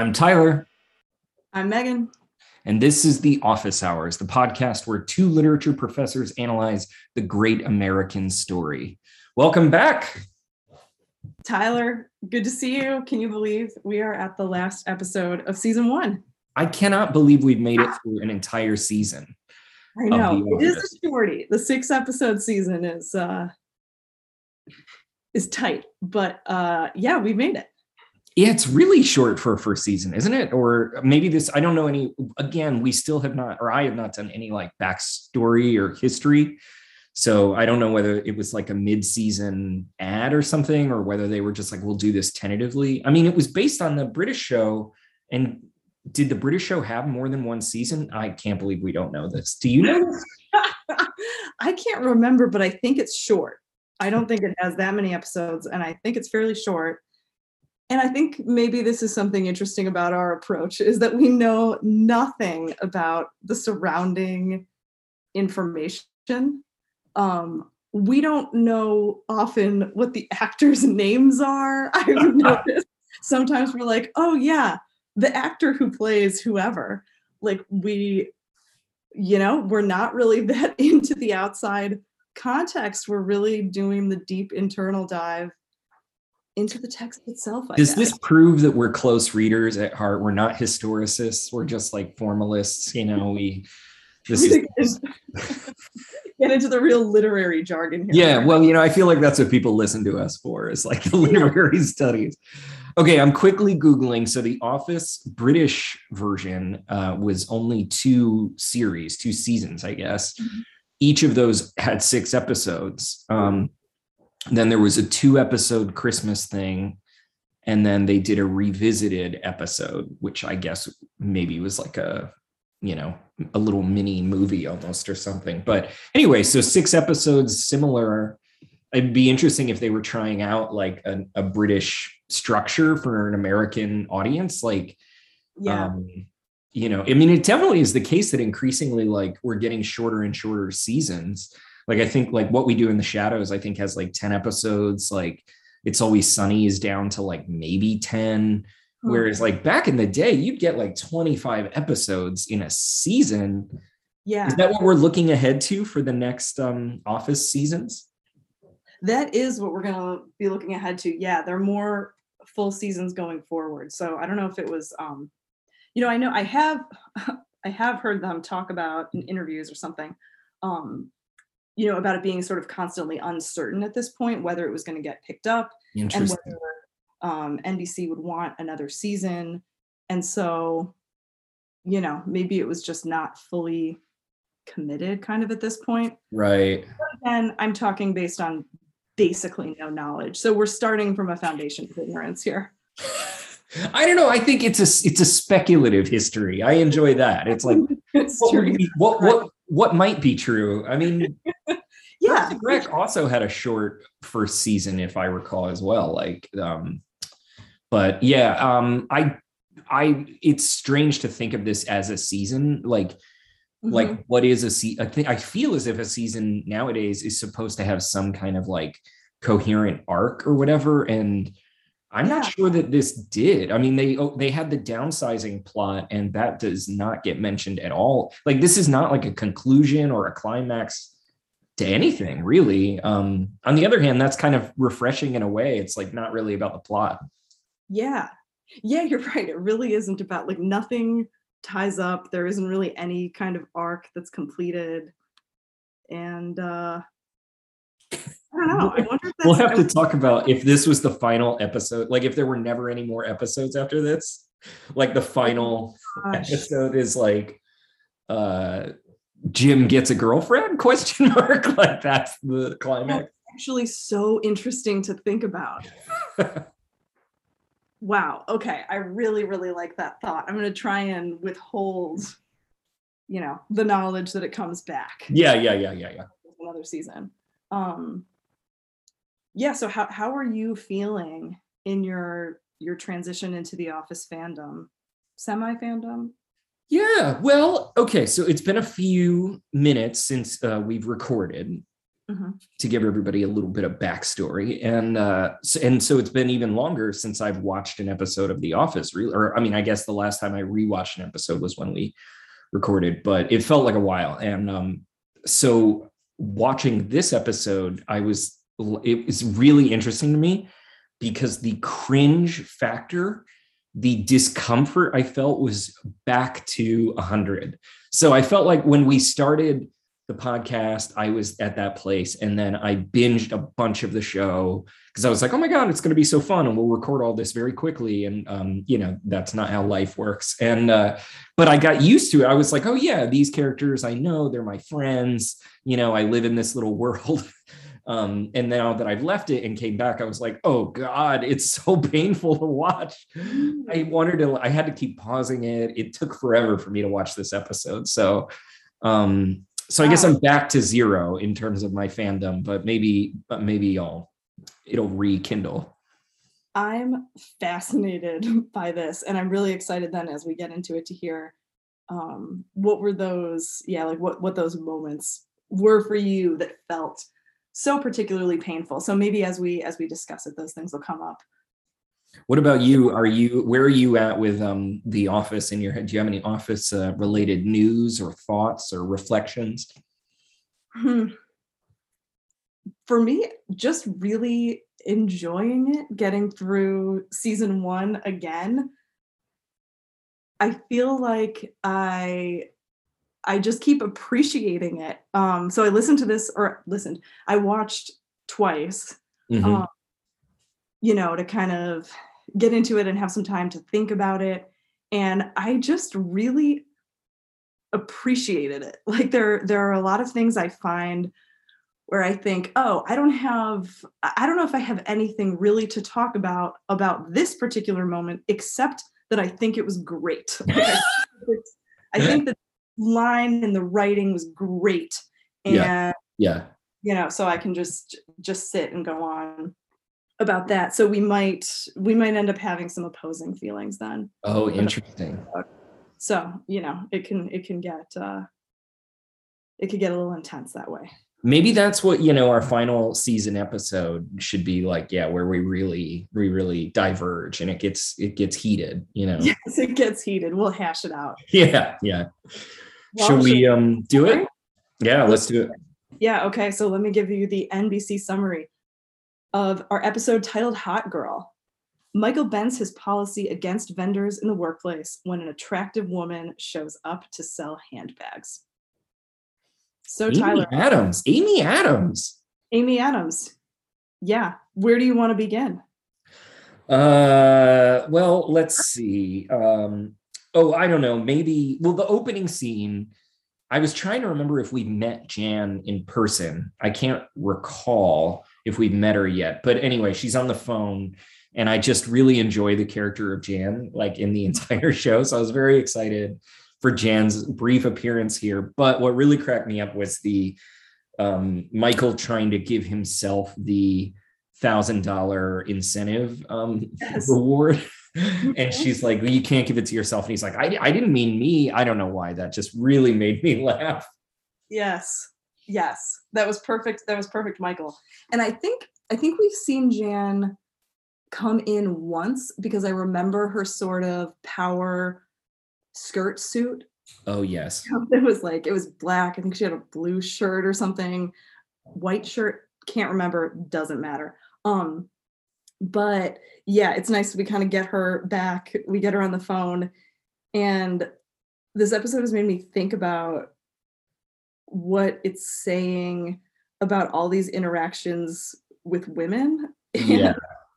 I'm Tyler. I'm Megan. And this is The Office Hours, the podcast where two literature professors analyze the great American story. Welcome back. Tyler, good to see you. Can you believe we are at the last episode of season one? I cannot believe we've made it through an entire season. I know. It is a shorty. The six episode season is uh is tight, but uh yeah, we made it. Yeah, it's really short for a first season, isn't it? Or maybe this, I don't know any. Again, we still have not, or I have not done any like backstory or history. So I don't know whether it was like a mid-season ad or something, or whether they were just like, we'll do this tentatively. I mean, it was based on the British show. And did the British show have more than one season? I can't believe we don't know this. Do you know? I can't remember, but I think it's short. I don't think it has that many episodes, and I think it's fairly short and I think maybe this is something interesting about our approach is that we know nothing about the surrounding information. Um, we don't know often what the actors' names are. I've noticed sometimes we're like, oh, yeah, the actor who plays whoever. Like, we, you know, we're not really that into the outside context. We're really doing the deep internal dive into the text itself. I Does guess. this prove that we're close readers at heart? We're not historicists. We're just like formalists. You know, we. This is get into the real literary jargon here. Yeah, well, you know, I feel like that's what people listen to us for. Is like the literary studies. Okay, I'm quickly googling. So the Office British version uh, was only two series, two seasons, I guess. Mm-hmm. Each of those had six episodes. Um, then there was a two episode Christmas thing. And then they did a revisited episode, which I guess maybe was like a, you know, a little mini movie almost or something. But anyway, so six episodes similar. It'd be interesting if they were trying out like a, a British structure for an American audience. Like, yeah. Um, you know, I mean, it definitely is the case that increasingly like we're getting shorter and shorter seasons like I think like what we do in the shadows, I think has like 10 episodes. Like it's always sunny is down to like maybe 10. Hmm. Whereas like back in the day, you'd get like 25 episodes in a season. Yeah. Is that what we're looking ahead to for the next um office seasons? That is what we're gonna be looking ahead to. Yeah, there are more full seasons going forward. So I don't know if it was um, you know, I know I have I have heard them talk about in interviews or something. Um, you know, about it being sort of constantly uncertain at this point whether it was going to get picked up and whether um, NBC would want another season. And so, you know, maybe it was just not fully committed kind of at this point. Right. And I'm talking based on basically no knowledge. So we're starting from a foundation of ignorance here. I don't know. I think it's a it's a speculative history. I enjoy that. It's like it's what, be, what, what what might be true. I mean, yeah, Greg also had a short first season, if I recall, as well. Like, um, but yeah, um, I I it's strange to think of this as a season. Like, mm-hmm. like what is a season? I think I feel as if a season nowadays is supposed to have some kind of like coherent arc or whatever, and I'm yeah. not sure that this did. I mean, they oh, they had the downsizing plot, and that does not get mentioned at all. Like this is not like a conclusion or a climax to anything, really. Um, on the other hand, that's kind of refreshing in a way. It's like not really about the plot. Yeah, yeah, you're right. It really isn't about like nothing ties up. There isn't really any kind of arc that's completed, and uh, I don't know. I wonder we'll have to talk about if this was the final episode, like if there were never any more episodes after this. Like the final oh episode is like uh Jim gets a girlfriend question mark like that's the climax. That's actually so interesting to think about. wow. Okay, I really really like that thought. I'm going to try and withhold you know, the knowledge that it comes back. Yeah, yeah, yeah, yeah, yeah. Another season. Um yeah so how, how are you feeling in your your transition into the office fandom semi fandom yeah well okay so it's been a few minutes since uh, we've recorded Mhm. to give everybody a little bit of backstory. And uh, so, and so it's been even longer since I've watched an episode of The Office. Really, or I mean, I guess the last time I rewatched an episode was when we recorded, but it felt like a while. And um, so watching this episode, I was it was really interesting to me because the cringe factor, the discomfort I felt was back to 100. So I felt like when we started the podcast, I was at that place and then I binged a bunch of the show because I was like, oh my God, it's going to be so fun and we'll record all this very quickly. And, um, you know, that's not how life works. And, uh, but I got used to it. I was like, oh yeah, these characters I know, they're my friends. You know, I live in this little world. Um, and now that I've left it and came back, I was like, oh God, it's so painful to watch. I wanted to, I had to keep pausing it. It took forever for me to watch this episode. So, um, so I guess I'm back to zero in terms of my fandom, but maybe, but maybe I'll, it'll rekindle. I'm fascinated by this, and I'm really excited then as we get into it to hear um, what were those, yeah, like what what those moments were for you that felt so particularly painful. So maybe as we as we discuss it, those things will come up. What about you? Are you, where are you at with um, the office in your head? Do you have any office uh, related news or thoughts or reflections? Hmm. For me, just really enjoying it, getting through season one again. I feel like I I just keep appreciating it. Um, so I listened to this or listened, I watched twice, Mhm. um, you know, to kind of get into it and have some time to think about it. And I just really appreciated it. Like there, there are a lot of things I find where I think, oh, I don't have, I don't know if I have anything really to talk about about this particular moment, except that I think it was great. I, think it's- I think the line and the writing was great. And Yeah. yeah. you know so i can just just sit and go on about that so we might we might end up having some opposing feelings then Oh, interesting. so you know it can it can get uh it could get a little intense that way maybe that's what you know our final season episode should be like yeah where we really we really diverge and it gets it gets heated you know? Yes it gets heated. We'll hash it out. Yeah yeah. Well, should we should- um do it? yeah let's do it. Yeah okay so let me give you the nbc summary of our episode titled hot girl. Michael bends his policy against vendors in the workplace when an attractive woman shows up to sell handbags so amy tyler adams amy adams Amy Adams. Yeah. Where do you want to begin? uh well let's see um oh i don't know maybe well the opening scene i was trying to remember if we met jan in person i can't recall if we've met her yet but anyway she's on the phone and i just really enjoy the character of jan like in the entire show so i was very excited for jan's brief appearance here but what really cracked me up was the um michael trying to give himself the thousand dollar incentive um Yes. reward and she's like well, you can't give it to yourself and he's like I, I didn't mean me i don't know why that just really made me laugh Yes. Yes. That was perfect. That was perfect, Michael. And I think I think we've seen Jan come in once because I remember her sort of power skirt suit. oh yes It was like it was black. I think she had a blue shirt or something. White shirt, can't remember, doesn't matter. Um but yeah, it's nice we kind of get her back. We get her on the phone and this episode has made me think about what it's saying about all these interactions with women. yeah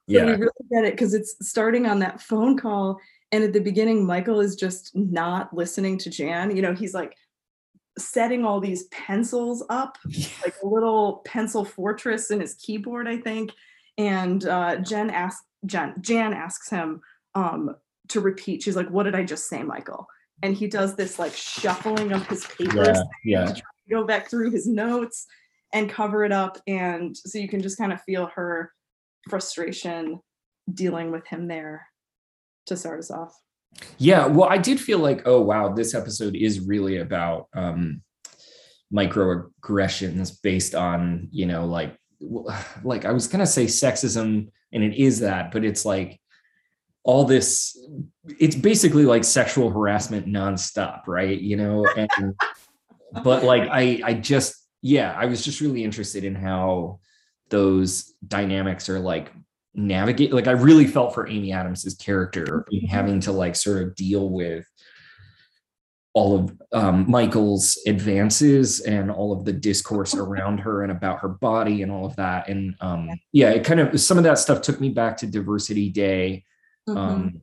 So we really get it because it's starting on that phone call. And at the beginning, Michael is just not listening to Jan. You know, he's like setting all these pencils up, like a little pencil fortress in his keyboard, I think. And uh, Jen asks Jen, Jan asks him um, to repeat. She's like, "What did I just say, Michael?" And he does this like shuffling of his papers yeah yeah go back through his notes and cover it up and so you can just kind of feel her frustration dealing with him there to start us off. Yeah, well, I did feel like, oh wow, this episode is really about um microaggressions based on you know like like i was gonna say sexism and it is that but it's like all this it's basically like sexual harassment nonstop right you know and but like i i just yeah i was just really interested in how those dynamics are like navigate like i really felt for amy adams's character having to like sort of deal with all of um, Michael's advances and all of the discourse around her and about her body and all of that. And um, yeah, it kind of some of that stuff took me back to Diversity Day. Mm-hmm. Um,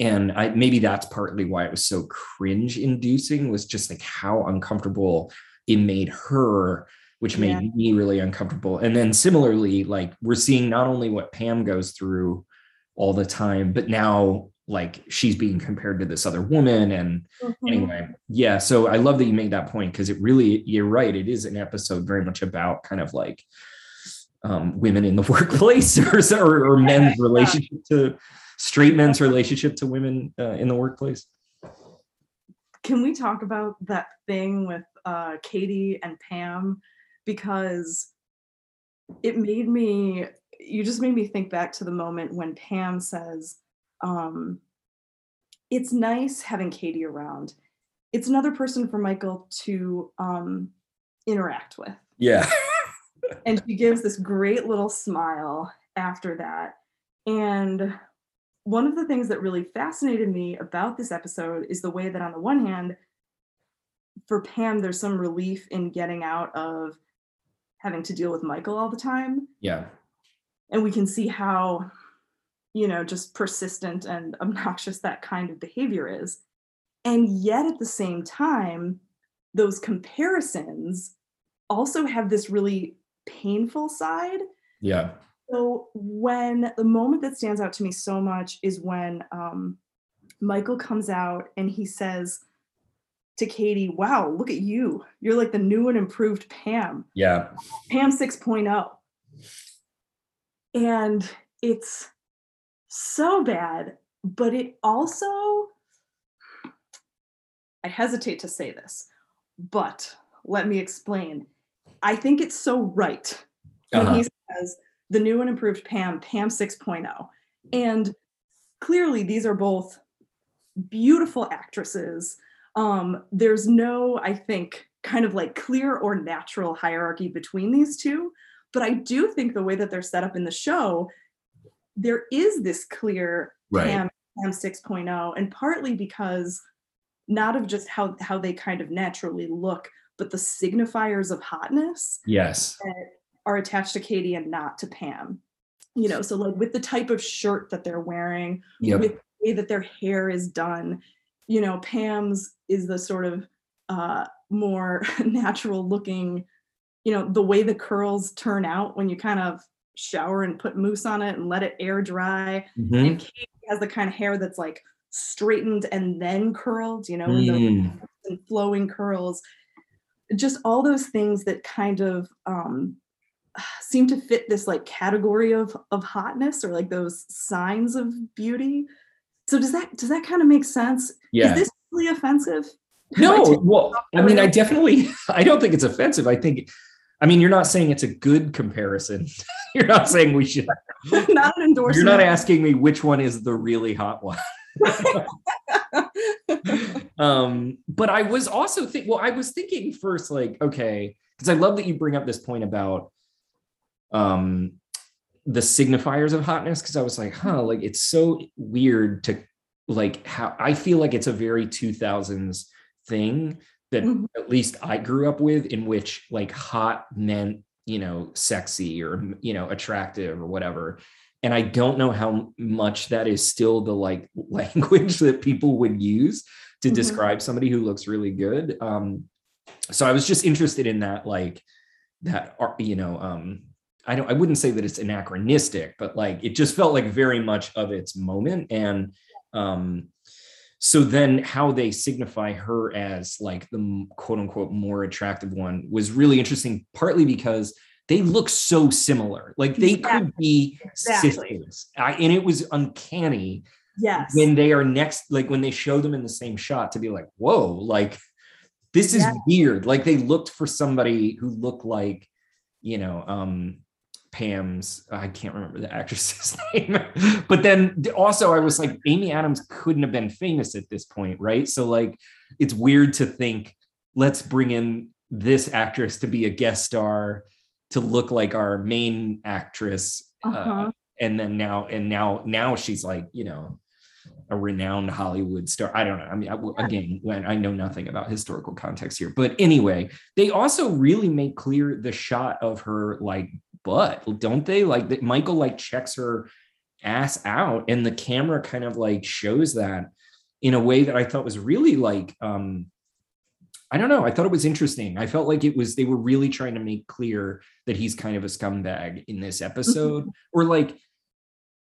and I maybe that's partly why it was so cringe inducing was just like how uncomfortable it made her, which made yeah. me really uncomfortable. And then similarly, like we're seeing not only what Pam goes through all the time, but now like she's being compared to this other woman and mm-hmm. anyway yeah so i love that you made that point because it really you're right it is an episode very much about kind of like um, women in the workplace or, or, or men's relationship to straight men's relationship to women uh, in the workplace can we talk about that thing with uh, katie and pam because it made me you just made me think back to the moment when pam says um, it's nice having Katie around. It's another person for Michael to um, interact with. Yeah. and she gives this great little smile after that. And one of the things that really fascinated me about this episode is the way that, on the one hand, for Pam, there's some relief in getting out of having to deal with Michael all the time. Yeah. And we can see how you know, just persistent and obnoxious that kind of behavior is. And yet at the same time, those comparisons also have this really painful side. Yeah. So when the moment that stands out to me so much is when um, Michael comes out and he says to Katie, "Wow, look at you! You're like the new and improved Pam." Yeah. Pam 6.0. And it's so bad, but it also, I hesitate to say this, but let me explain. I think it's so right when uh-huh. he says the new and improved Pam, Pam 6.0. And clearly, these are both beautiful actresses. Um, there's no, I think, kind of like clear or natural hierarchy between these two. But I do think the way that they're set up in the show there is this clear right. Pam, Pam 6.0, and partly because not of just how how they kind of naturally look, but the signifiers of hotness. Yes. are attached to Katie and not to Pam. You know, so like with the type of shirt that they're wearing, yep. with the way that their hair is done, you know, Pam's is the sort of uh more natural looking, you know, the way the curls turn out when you kind of shower and put mousse on it and let it air dry. Mm-hmm. And Kate has the kind of hair that's like straightened and then curled, you know, mm. and flowing curls. Just all those things that kind of um, seem to fit this like category of of hotness or like those signs of beauty. So does that does that kind of make sense? Yeah. Is this really offensive? No, well, I mean, I definitely I don't think it's offensive. I think I mean, you're not saying it's a good comparison. you're not saying we should. not an endorsement. You're not asking me which one is the really hot one. um, but I was also think. Well, I was thinking first, like, okay, because I love that you bring up this point about um the signifiers of hotness. Because I was like, huh, like it's so weird to like how I feel like it's a very 2000s thing that mm-hmm. at least I grew up with, in which like hot meant, you know, sexy or, you know, attractive or whatever. And I don't know how much that is still the like language that people would use to mm-hmm. describe somebody who looks really good. Um, so I was just interested in that, like that, you know, um, I don't, I wouldn't say that it's anachronistic, but like it just felt like very much of its moment. And um, so then how they signify her as like the quote unquote more attractive one was really interesting partly because they look so similar like they yeah, could be exactly. sisters I, and it was uncanny yes when they are next like when they show them in the same shot to be like whoa like This is Yeah. weird. Like they looked for somebody who looked like, you know, um Pam's, I can't remember the actress's name. but then also I was like, Amy Adams couldn't have been famous at this point, right? So like it's weird to think, let's bring in this actress to be a guest star to look like our main actress. uh, Uh-huh. and then now and now now she's like you know a renowned hollywood star i don't know i mean I, again when i know nothing about historical context here but anyway they also really make clear the shot of her like butt don't they like that michael like checks her ass out and the camera kind of like shows that in a way that i thought was really like um I don't know. I thought it was interesting. I felt like it was they were really trying to make clear that he's kind of a scumbag in this episode, or like,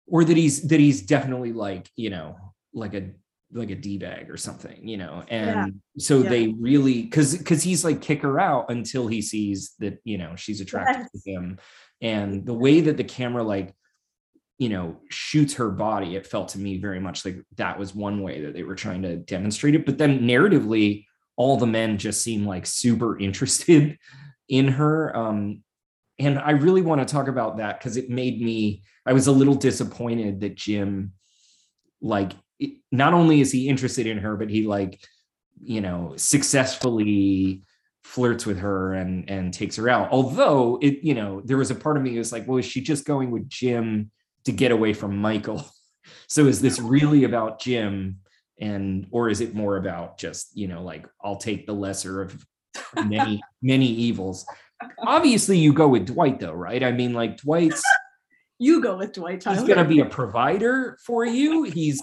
or that he's that he's definitely like you know like a like a d bag or something, you know. And so Yeah. they really because because he's like kick her out until he sees that you know she's attracted Yes. to him, and the way that the camera like you know shoots her body it felt to me very much like that was one way that they were trying to demonstrate it but then narratively all the men just seem like super interested in her um and i really want to talk about that because it made me i was a little disappointed that jim like not only is he interested in her but he like you know successfully flirts with her and and takes her out. Although it you know there was a part of me was like well is she just going with jim to get away from michael? So is this really about jim? And or is it more about just you know like i'll take the lesser of many many evils? Obviously you go with dwight though right? I mean like dwight's You go with Dwight Tyler. he's going to be a provider for you he's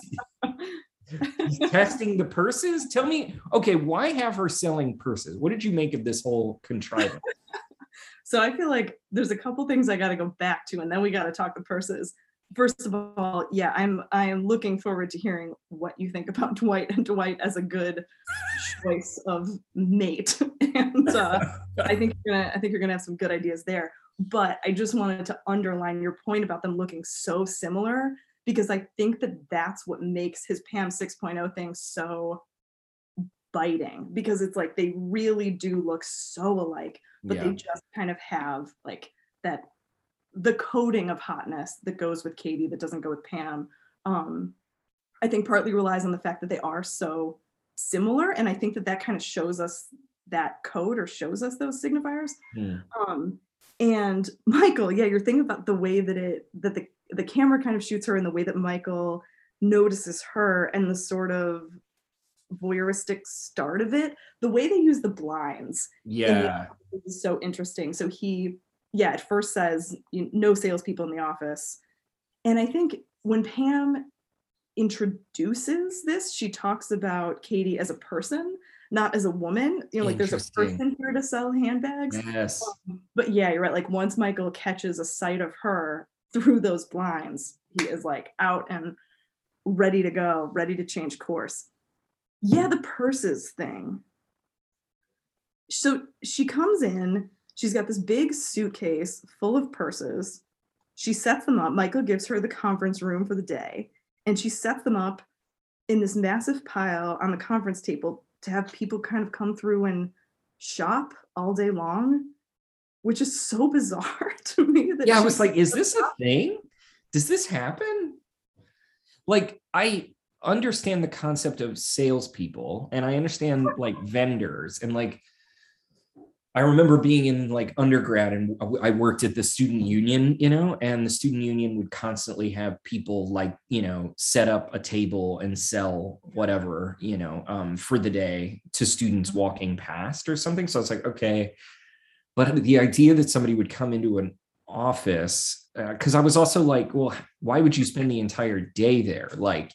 he's testing the purses tell me okay why have her selling purses what did you make of this whole contrivance So I feel like there's a couple things I got to go back to, and then we got to talk the purses. First of all, yeah, I'm I am looking forward to hearing what you think about Dwight and Dwight as a good choice of mate. and uh, I think you're gonna I think you're gonna have some good ideas there. But I just wanted to underline your point about them looking so similar because I think that that's what makes his Pam 6.0 thing so biting because it's like they really do look so alike but yeah they just kind of have like that the coding of hotness that goes with Katie that doesn't go with Pam. Um, I think partly relies on the fact that they are so similar, and I think that that kind of shows us that code or shows us those signifiers. Hmm. Um, and Michael, yeah, you're thinking about the way that it that the the camera kind of shoots her and the way that Michael notices her and the sort of voyeuristic start of it. The way they use the blinds yeah is so interesting. So he, yeah, at first says you no salespeople in the office, and I think when Pam introduces this, she talks about Katie as a person, not as a woman. You know, like there's a person here to sell handbags. yes um, But yeah, you're right. Like once Michael catches a sight of her through those blinds, he is like out and ready to go, ready to change course. Yeah, the purses thing. So she comes in, she's got this big suitcase full of purses. She sets them up. Michael gives her the conference room for the day, and she sets them up in this massive pile on the conference table to have people kind of come through and shop all day long, which is so bizarre to me. That yeah i was like is this a thing? Does this happen? Like i understand the concept of salespeople and i understand like vendors and like i remember being in like undergrad and I worked at the student union you know and the student union would constantly have people like you know set up a table and sell whatever you know um, for the day to students walking past or something. So it's like okay. But the idea that somebody would come into an office because I was also like, well, why would you spend the entire day there? Like,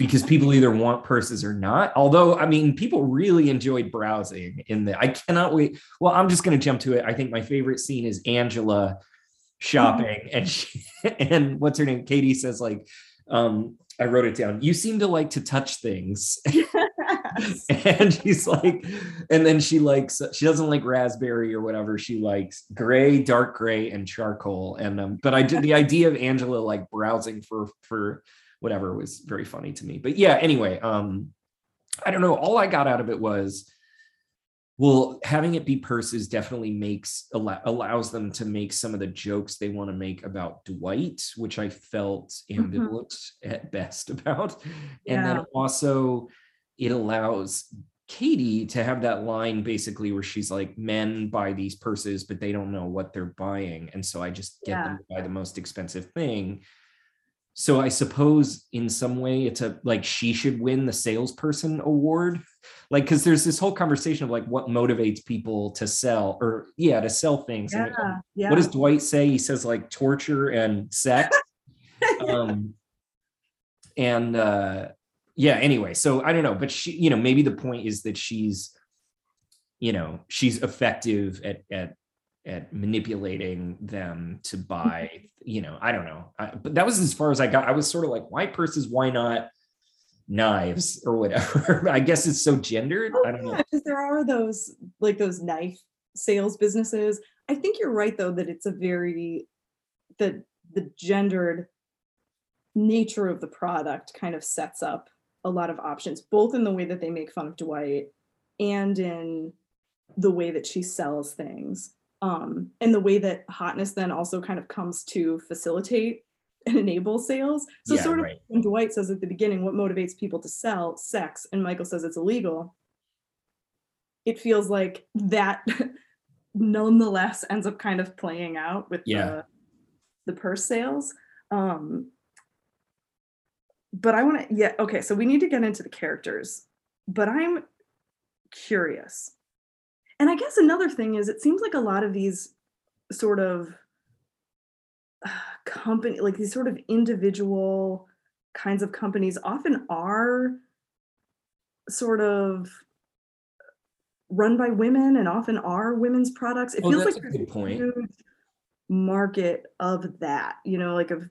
because people either want purses or not. Although, I mean, people really enjoyed browsing in the. I cannot wait. Well, I'm just going to jump to it. I think my favorite scene is Angela shopping, and she, and what's her name? Katie says like, um, I wrote it down. You seem to like to touch things. and she's like and then she likes she doesn't like raspberry or whatever she likes gray dark gray and charcoal and um but i did the idea of angela like browsing for for whatever was very funny to me but yeah anyway um i don't know all i got out of it was Well, having it be purses definitely makes allows them to make some of the jokes they want to make about Dwight, which I felt ambivalent at best about. And Yeah. then also it allows Katie to have that line basically where she's like, men buy these purses, but they don't know what they're buying. And so I just get them to buy the most expensive thing. So I suppose in some way it's a like she should win the salesperson award. Like, because there's this whole conversation of like what motivates people to sell or yeah, to sell things. And Yeah. Yeah. what does Dwight say? He says like torture and sex. um and uh yeah anyway so i don't know but she you know maybe the point is that she's you know she's effective at at at manipulating them to buy you know i don't know. I, but that was as far as i got. I was sort of like why purses? Why not knives or whatever? I guess it's so gendered. Oh, i don't know. yeah, because there are those like those knife sales businesses. I think you're right though that it's a very the the gendered nature of the product kind of sets up a lot of options, both in the way that they make fun of Dwight and in the way that she sells things. Um, and the way that hotness then also kind of comes to facilitate and enable sales. So Yeah, sort of right. when Dwight says at the beginning what motivates people to sell sex and Michael says it's illegal, it feels like that nonetheless ends up kind of playing out with Yeah. the the purse sales. Um but I want to yeah, okay, so we need to get into the characters. But I'm curious. And I guess another thing is it seems like a lot of these sort of uh, company like these sort of individual kinds of companies often are sort of run by women and often are women's products. It Oh, feels like a good point. huge market of that, you know, like of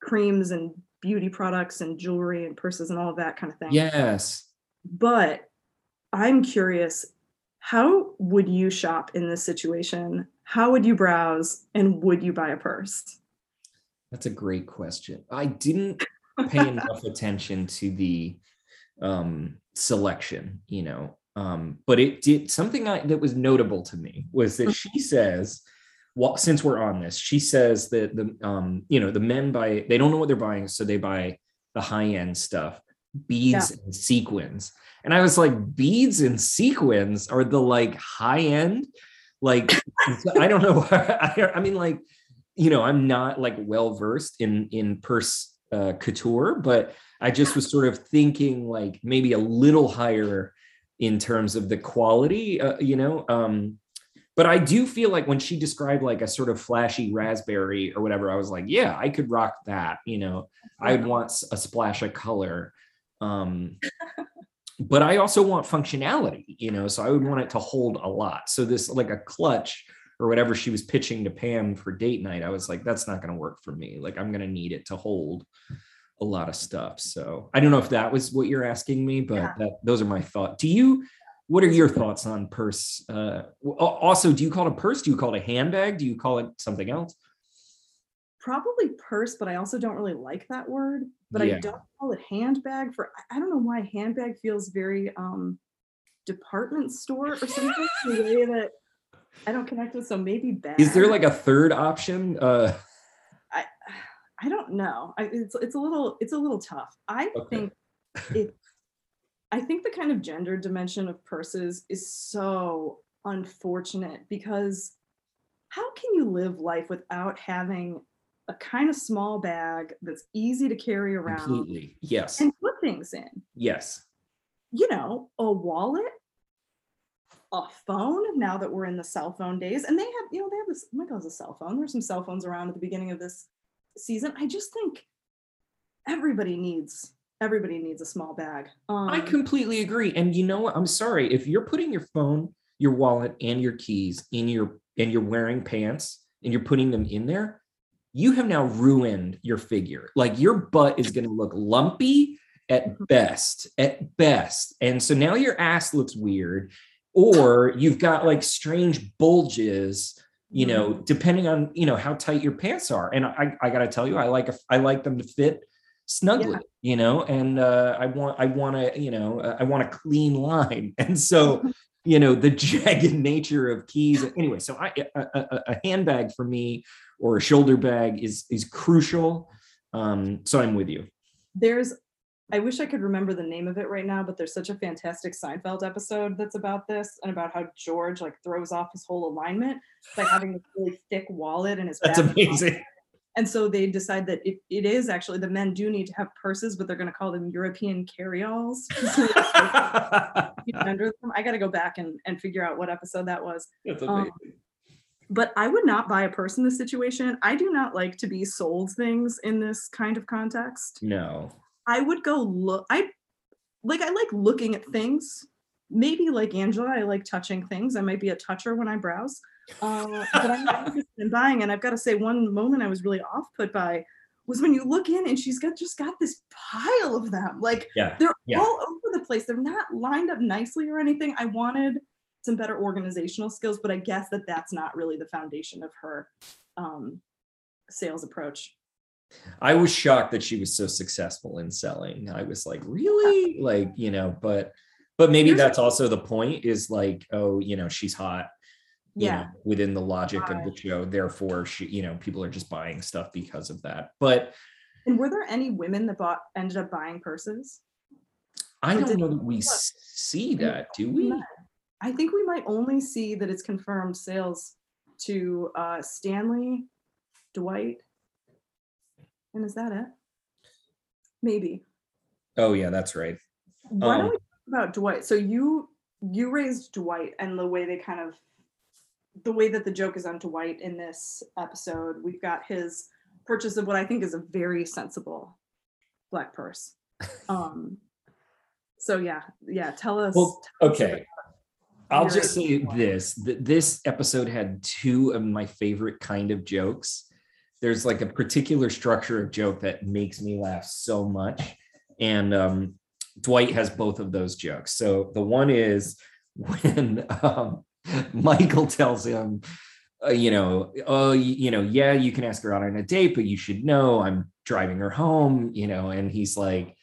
creams and beauty products and jewelry and purses and all of that kind of thing. yes But I'm curious, how would you shop in this situation? How would you browse and would you buy a purse? That's a great question. I didn't pay enough attention to the um, selection, you know, um, but it did something I, that was notable to me was that she says, well, since we're on this, she says that the um, you know the men buy they don't know what they're buying, so they buy the high end stuff, beads and sequins, and I was like, beads and sequins are the like high end, like I don't know. I, I mean, like you know, I'm not like well versed in in purse uh, couture, but I just was sort of thinking like maybe a little higher in terms of the quality, uh, you know. Um, but I do feel like when she described like a sort of flashy raspberry or whatever, I was like, yeah, I could rock that. You know, I'd want a splash of color. Um, but I also want functionality, you know, so I would want it to hold a lot. So this like a clutch or whatever she was pitching to Pam for date night, I was like, that's not going to work for me. Like I'm going to need it to hold a lot of stuff. So I don't know if that was what you're asking me, but Yeah. that those are my thoughts. Do you? What are your thoughts on purse? Uh, also, do you call it a purse? Do you call it a handbag? Do you call it something else? Probably purse, but I also don't really like that word. But Yeah. I don't call it handbag for I- don't know why handbag feels very um department store or something the way that I don't connect with. So maybe bag. Is there like a third option? Uh, I I don't know. I, it's it's a little it's a little tough. I Okay. think it. I think the kind of gender dimension of purses is so unfortunate because how can you live life without having a kind of small bag that's easy to carry around completely. Yes. and put things in? Yes. You know, a wallet, a phone. Now that we're in the cell phone days, and they have, you know, they have this. Oh my God, it's a cell phone. There's some cell phones around at the beginning of this season. I just think everybody needs everybody needs a small bag. Um, I completely agree. And you know what? I'm sorry if you're putting your phone, your wallet, and your keys in your and you're wearing pants and you're putting them in there, you have now ruined your figure. Like your butt is going to look lumpy at best, at best. And so now your ass looks weird, or you've got like strange bulges. You know, depending on you know how tight your pants are, and I, I got to tell you, I like a, I like them to fit snugly you know and uh, i want i want to you know uh, i want a clean line and so you know the jagged nature of keys. Anyway so i a, a, a handbag for me or a shoulder bag is is crucial. Um so i'm with you. There's, I wish I could remember the name of it right now, but there's such a fantastic Seinfeld episode that's about this and about how George like throws off his whole alignment by having this really thick wallet in his that's amazing And so they decide that it, it is actually the men do need to have purses, but they're going to call them European carry-alls. under them. I got to go back and, and figure out what episode that was. that's Um, amazing But I would not buy a purse in this situation. I do not like to be sold things in this kind of context. no I would go look. I like. I like looking at things. Maybe like Angela, I like touching things. I might be a toucher when I browse, uh, but I'm not interested in buying. And I've got to say, one moment I was really off put by was when you look in and she's got just got this pile of them. Like yeah they're Yeah. all over the place. They're not lined up nicely or anything. I wanted some better organizational skills, but I guess that that's not really the foundation of her um, sales approach. I was shocked that she was so successful in selling. I was like, really? Like, you know, but but maybe that's also the point is like, oh, you know, she's hot. Yeah. know, within the logic of the show. Therefore, she, you know, people are just buying stuff because of that. But And were there any women that bought ended up buying purses? I Or don't know that we look, see that, do we? I think we might only see that it's confirmed sales to uh, Stanley, Dwight, and is that it? Maybe. Oh yeah, that's right. Why Um, don't we talk about Dwight? So you you raised Dwight and the way they kind of the way that the joke is on Dwight in this episode. We've got his purchase of what I think is a very sensible black purse. Um so yeah, yeah, tell us Well, tell us okay. I'll just say this that this episode had two of my favorite kind of jokes. There's like a particular structure of joke that makes me laugh so much. And um, Dwight has both of those jokes. So the one is when um, Michael tells him, uh, you know, oh, y- you know, yeah, you can ask her out on a date, but you should know I'm driving her home, you know, and he's like,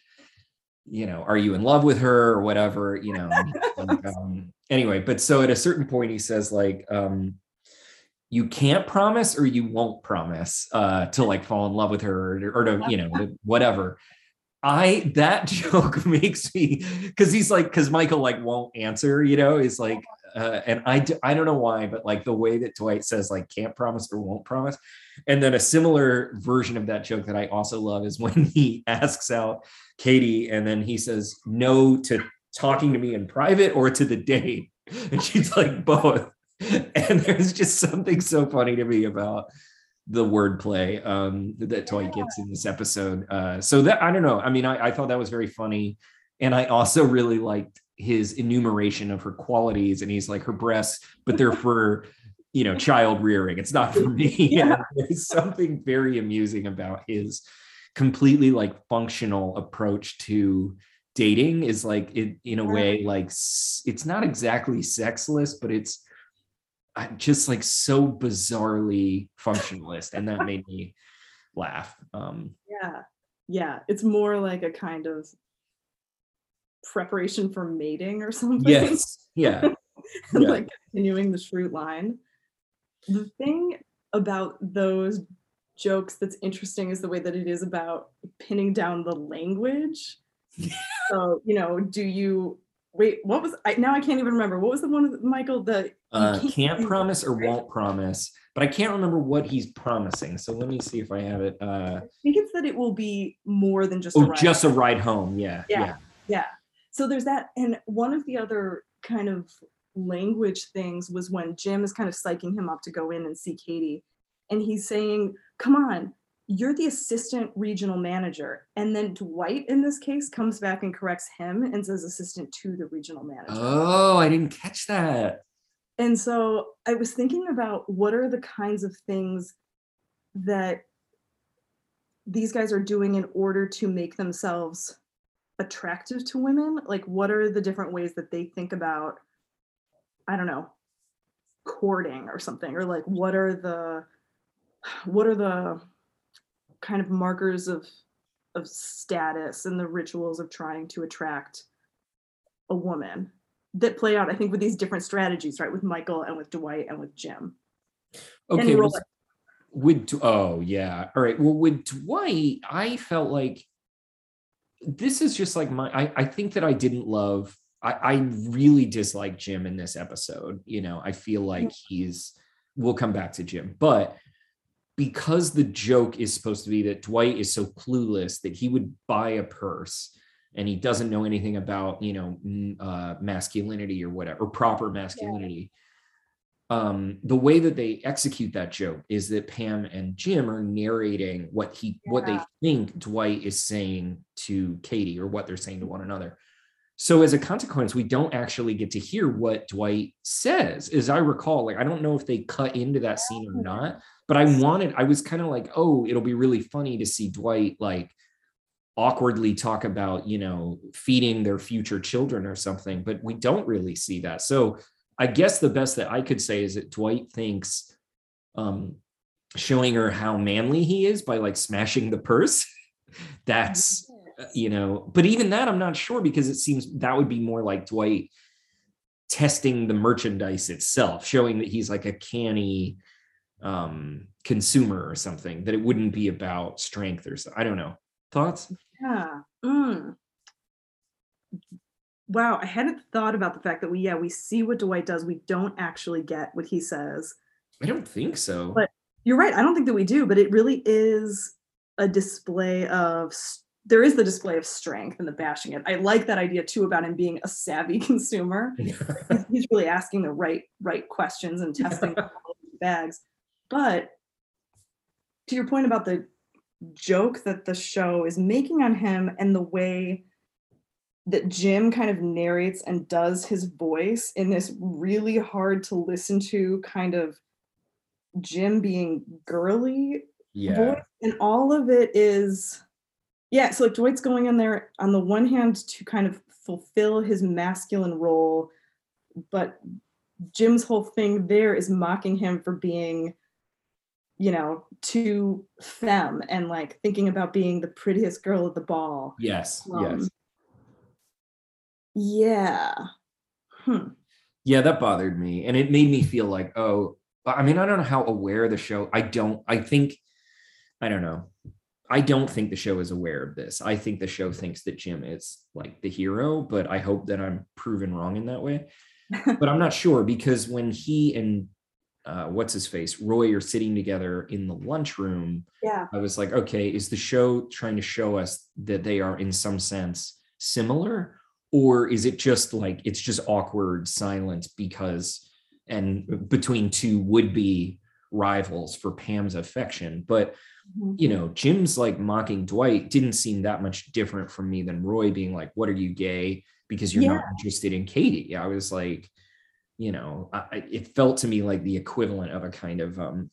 you know, are you in love with her or whatever, you know? and um, anyway, but so at a certain point, he says like, um, you can't promise or you won't promise uh, to like fall in love with her or, or to, you know, to whatever. I that joke makes me because he's like because Michael like won't answer, you know, is like, uh, and I d- I don't know why, but like the way that Dwight says like can't promise or won't promise, and then a similar version of that joke that I also love is when he asks out Katie and then he says no to talking to me in private or to the date, and she's like both, and there's just something so funny to me about the wordplay um, that Dwight gets in this episode. Uh, so that I don't know. I mean, I, I thought that was very funny, and I also really liked his enumeration of her qualities. And he's like her breasts, but they're for you know child rearing. It's not for me. Yeah. There's something very amusing about his completely like functional approach to dating is like it in a way like it's not exactly sexless but it's uh, just like so bizarrely functionalist and that made me laugh um Yeah. Yeah. It's more like a kind of preparation for mating or something. yes yeah yeah. like continuing the Schrute line. The thing about those jokes that's interesting is the way that it is about pinning down the language. so, you know, do you wait, what was I now I can't even remember. What was the one with Michael the uh can't can't promise or won't promise but i can't remember what he's promising so let me see if i have it uh I think it's that it will be more than just a oh ride. just a ride home yeah Yeah. yeah Yeah. So there's that. And one of the other kind of language things was when Jim is kind of psyching him up to go in and see Katie. And he's saying, Come on, you're the assistant regional manager. And then Dwight, in this case, comes back and corrects him and says assistant to the regional manager. oh i didn't catch that And so I was thinking about what are the kinds of things that these guys are doing in order to make themselves attractive to women? Like, what are the different ways that they think about, I don't know, courting or something? Or like, what are the, what are the kind of markers of, of status and the rituals of trying to attract a woman? that play out, I think, with these different strategies, right? With Michael and with Dwight and with Jim. Okay. Was- with oh yeah all right well with dwight i felt like this is just like my i, I think that i didn't love I, I really dislike jim in this episode you know? I feel like he's we'll come back to jim but because the joke is supposed to be that dwight is so clueless that he would buy a purse and he doesn't know anything about you know uh, masculinity or whatever or proper masculinity um the way that they execute that joke is that pam and jim are narrating what he what they think dwight is saying to katie or what they're saying to one another. So as a consequence we don't actually get to hear what dwight says as i recall. Like i don't know if they cut into that scene or not but i wanted i was kind of like oh it'll be really funny to see dwight like awkwardly talk about you know feeding their future children or something but we don't really see that. So I guess the best that I could say is that Dwight thinks um, showing her how manly he is by like smashing the purse. That's uh, you know, but even that I'm not sure because it seems that would be more like Dwight testing the merchandise itself, showing that he's like a canny um consumer or something, that it wouldn't be about strength or so. I don't know. Thoughts? Yeah. Mm. Wow, I hadn't thought about the fact that we, yeah, we see what Dwight does. We don't actually get what he says. I don't think so. But- You're right. I don't think that we do, but it really is a display of. There is the display of strength and the bashing it. I like that idea too about him being a savvy consumer. He's- really asking the right right questions and testing bags. But to your point about the joke that the show is making on him and the way that Jim kind of narrates and does his voice in this really hard to listen to kind of Jim being girly yeah. voice, and all of it is yeah so like dwight's going in there on the one hand to kind of fulfill his masculine role but jim's whole thing there is mocking him for being you know too femme and like thinking about being the prettiest girl at the ball Yes. Um, yes. Yeah hmm. Yeah, that bothered me. And it made me feel like, oh, I mean, I don't know how aware the show, I don't, I think, I don't know. I don't think the show is aware of this. I think the show thinks that Jim is like the hero, but I hope that I'm proven wrong in that way. but I'm not sure because when he and uh, what's his face, Roy are sitting together in the lunchroom, yeah I was like, okay, is the show trying to show us that they are in some sense similar? Or is it just like it's just awkward silence because and between two would-be rivals for Pam's affection? But Mhm. you know, Jim's like mocking Dwight didn't seem that much different from me than Roy being like, What are you gay? Because you're not interested in Katie. I was like, you know, I- it felt to me like the equivalent of a kind of um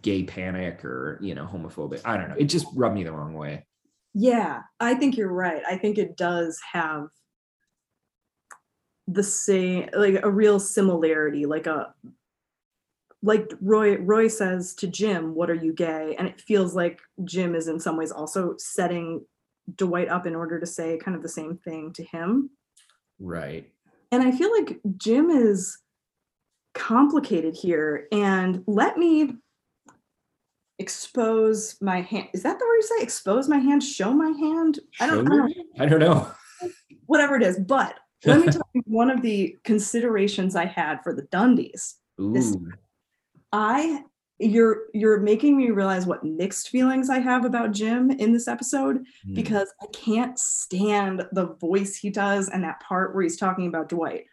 gay panic or you know homophobic i don't know it just rubbed me the wrong way Yeah, I think you're right. I think it does have the same like a real similarity, like a like Roy Roy says to Jim, "What are you gay?" and it feels like Jim is in some ways also setting Dwight up in order to say kind of the same thing to him. right And I feel like Jim is complicated here and let me expose my hand. Is that the word you say? Expose my hand, show my hand? I don't, I don't your- I don't know whatever it is. But let me tell you one of the considerations I had for the Dundies. This- I you're you're making me realize what mixed feelings I have about Jim in this episode hmm, because I can't stand the voice he does and that part where he's talking about Dwight.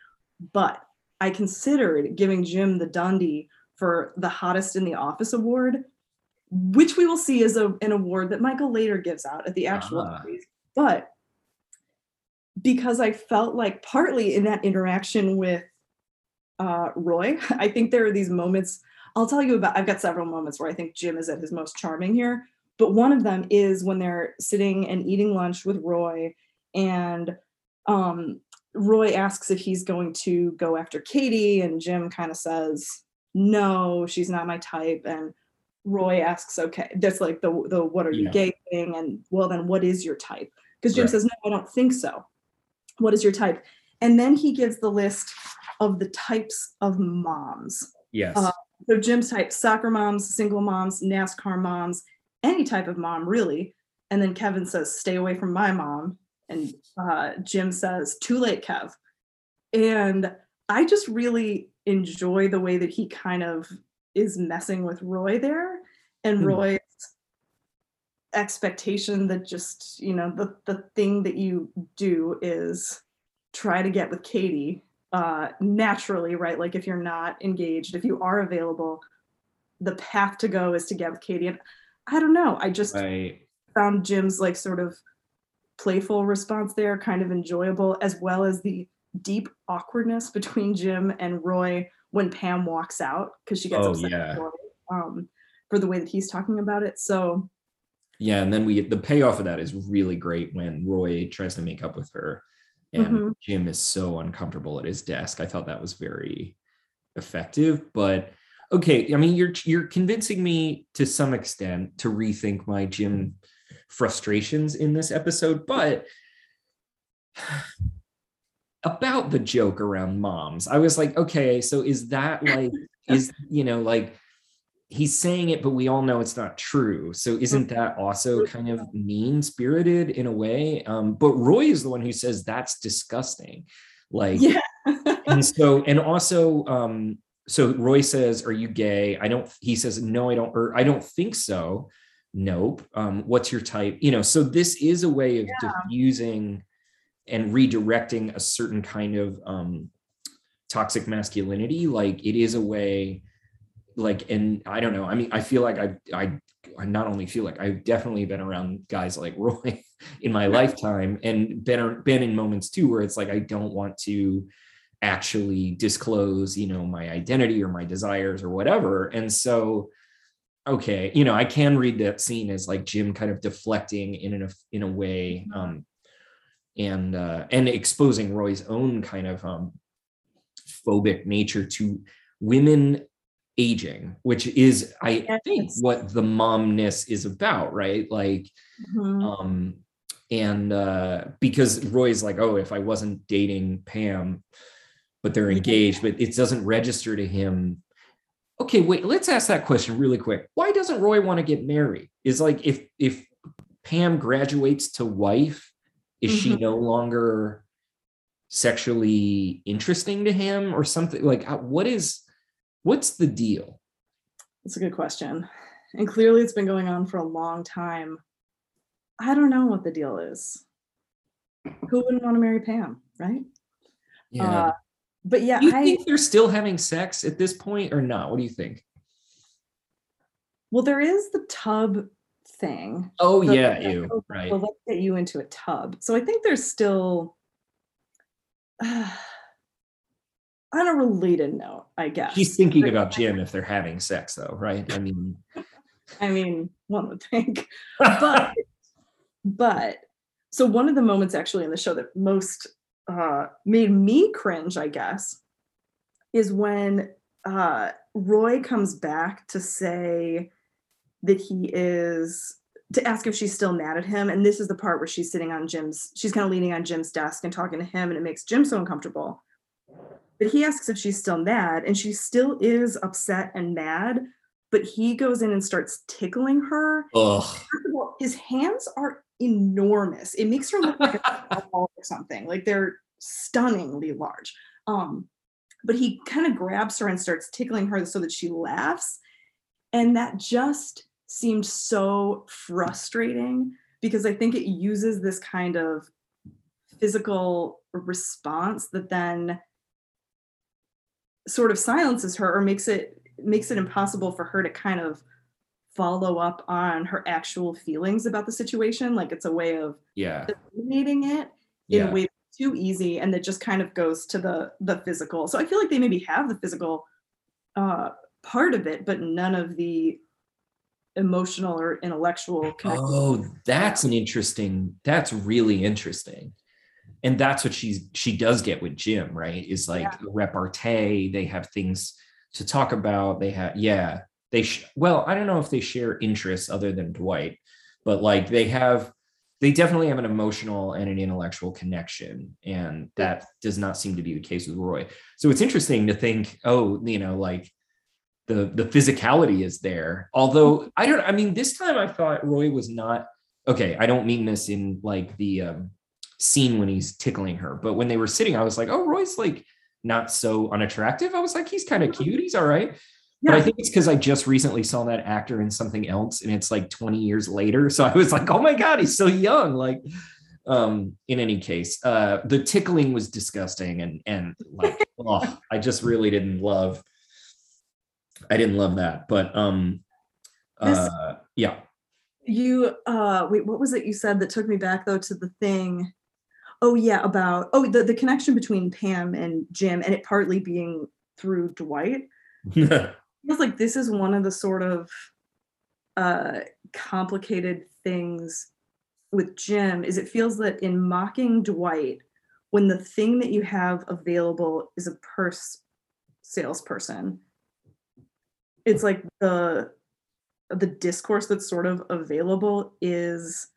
But I considered giving Jim the Dundie for the hottest in the office award, which we will see is a, an award that Michael later gives out at the actual. Emmys. But because I felt like partly in that interaction with uh, Roy, I think there are these moments. I'll tell you about. I've got several moments where I think Jim is at his most charming here. But one of them is when they're sitting and eating lunch with Roy, and um, Roy asks if he's going to go after Katie, and Jim kind of says, "No, she's not my type." And Roy asks, "Okay, that's like the the what are you Yeah. gay thing?" And well, then what is your type? Because Jim Right. says, "No, I don't think so." What is your type? and then he gives the list of the types of moms. Yes. Uh, So Jim's type soccer moms, single moms, NASCAR moms, any type of mom, really. And then Kevin says, stay away from my mom. And uh, Jim says, too late, Kev. And I just really enjoy the way that he kind of is messing with Roy there and Hmm. Expectation that just, you know, the, the thing that you do is try to get with Katie uh, naturally, right? Like if you're not engaged, if you are available, the path to go is to get with Katie. And I don't know. I just right. found Jim's like sort of playful response there kind of enjoyable, as well as the deep awkwardness between Jim and Roy when Pam walks out because she gets Oh, upset yeah. Roy, um, for the way that he's talking about it. So Yeah, and then we the payoff of that is really great when Roy tries to make up with her, and Mhm. Jim is so uncomfortable at his desk. I thought that was very effective. But okay, I mean, you're you're convincing me to some extent to rethink my Jim frustrations in this episode, but about the joke around moms, I was like, okay, so is that like is you know like he's saying it, but we all know it's not true. So isn't that also kind of mean spirited in a way? Um, but Roy is the one who says that's disgusting. Like, yeah. and so, and also, um, so Roy says, Are you gay? I don't, he says, No, I don't, or I don't think so. Nope. Um, what's your type? You know, so this is a way of diffusing and redirecting a certain kind of um toxic masculinity. Like it is a way like and i don't know i mean i feel like i i i not only feel like i've definitely been around guys like roy in my lifetime and been been in moments too where it's like i don't want to actually disclose you know my identity or my desires or whatever. And so okay you know i can read that scene as like jim kind of deflecting in a in a way um and uh and exposing roy's own kind of um phobic nature to women aging, which is, I think, what the momness is about, right? Like, Mhm. um, and uh, because Roy's like, oh, if I wasn't dating Pam, but they're engaged, but it doesn't register to him. Okay, wait, let's ask that question really quick. Why doesn't Roy want to get married? Is like if if Pam graduates to wife, is she Mhm. no longer sexually interesting to him or something? Like, uh, what is what's the deal? That's a good question. And clearly it's been going on for a long time. I don't know what the deal is. Who wouldn't want to marry Pam, right? Uh, but yeah, Do you I think they're still having sex at this point or not? What do you think? well, there is the tub thing. Oh So- yeah, you right. Well, let's get you into a tub. So I think there's still on a related note, I guess. He's thinking about Jim if they're having sex, though, right? I mean, I mean, one would think. but but so one of the moments actually in the show that most uh made me cringe i guess is when uh roy comes back to say that he is to ask if she's still mad at him and this is the part where she's sitting on jim's she's kind of leaning on jim's desk and talking to him and it makes jim so uncomfortable but he asks if she's still mad and she still is upset and mad but he goes in and starts tickling her ugh. all, his hands are enormous. It makes her look like a ball or something. Like they're stunningly large. Um, but he kind of grabs her and starts tickling her so that she laughs. And that just seemed so frustrating because I think it uses this kind of physical response that then sort of silences her or makes it makes it impossible for her to kind of follow up on her actual feelings about the situation like it's a way of Yeah, eliminating it in yeah, a way too easy and that just kind of goes to the the physical so i feel like they maybe have the physical uh part of it but none of the emotional or intellectual connection. Oh, that's an interesting. That's really interesting. And that's what she's she does get with Jim, right? Is like Yeah. repartee. They have things to talk about. They have, yeah. They sh- well, I don't know if they share interests other than Dwight, but like they have they definitely have an emotional and an intellectual connection and that does not seem to be the case with roy so it's interesting to think oh you know like the the physicality is there although i don't i mean this time i thought roy was not okay i don't mean this in like the um, scene when he's tickling her but when they were sitting i was like oh roy's like not so unattractive i was like he's kind of cute he's all right but I think it's because I just recently saw that actor in something else and it's like 20 years later. So I was like, oh my God, he's so young. Like, um, in any case, uh, the tickling was disgusting and and like oh, I just really didn't love I didn't love that. But um uh yeah. You uh wait, what was it you said that took me back though to the thing? Oh yeah, about oh the, the connection between Pam and Jim and it partly being through Dwight. feels like this is one of the sort of uh, complicated things with Jim is it feels that in mocking Dwight, when the thing that you have available is a purse salesperson, it's like the the discourse that's sort of available is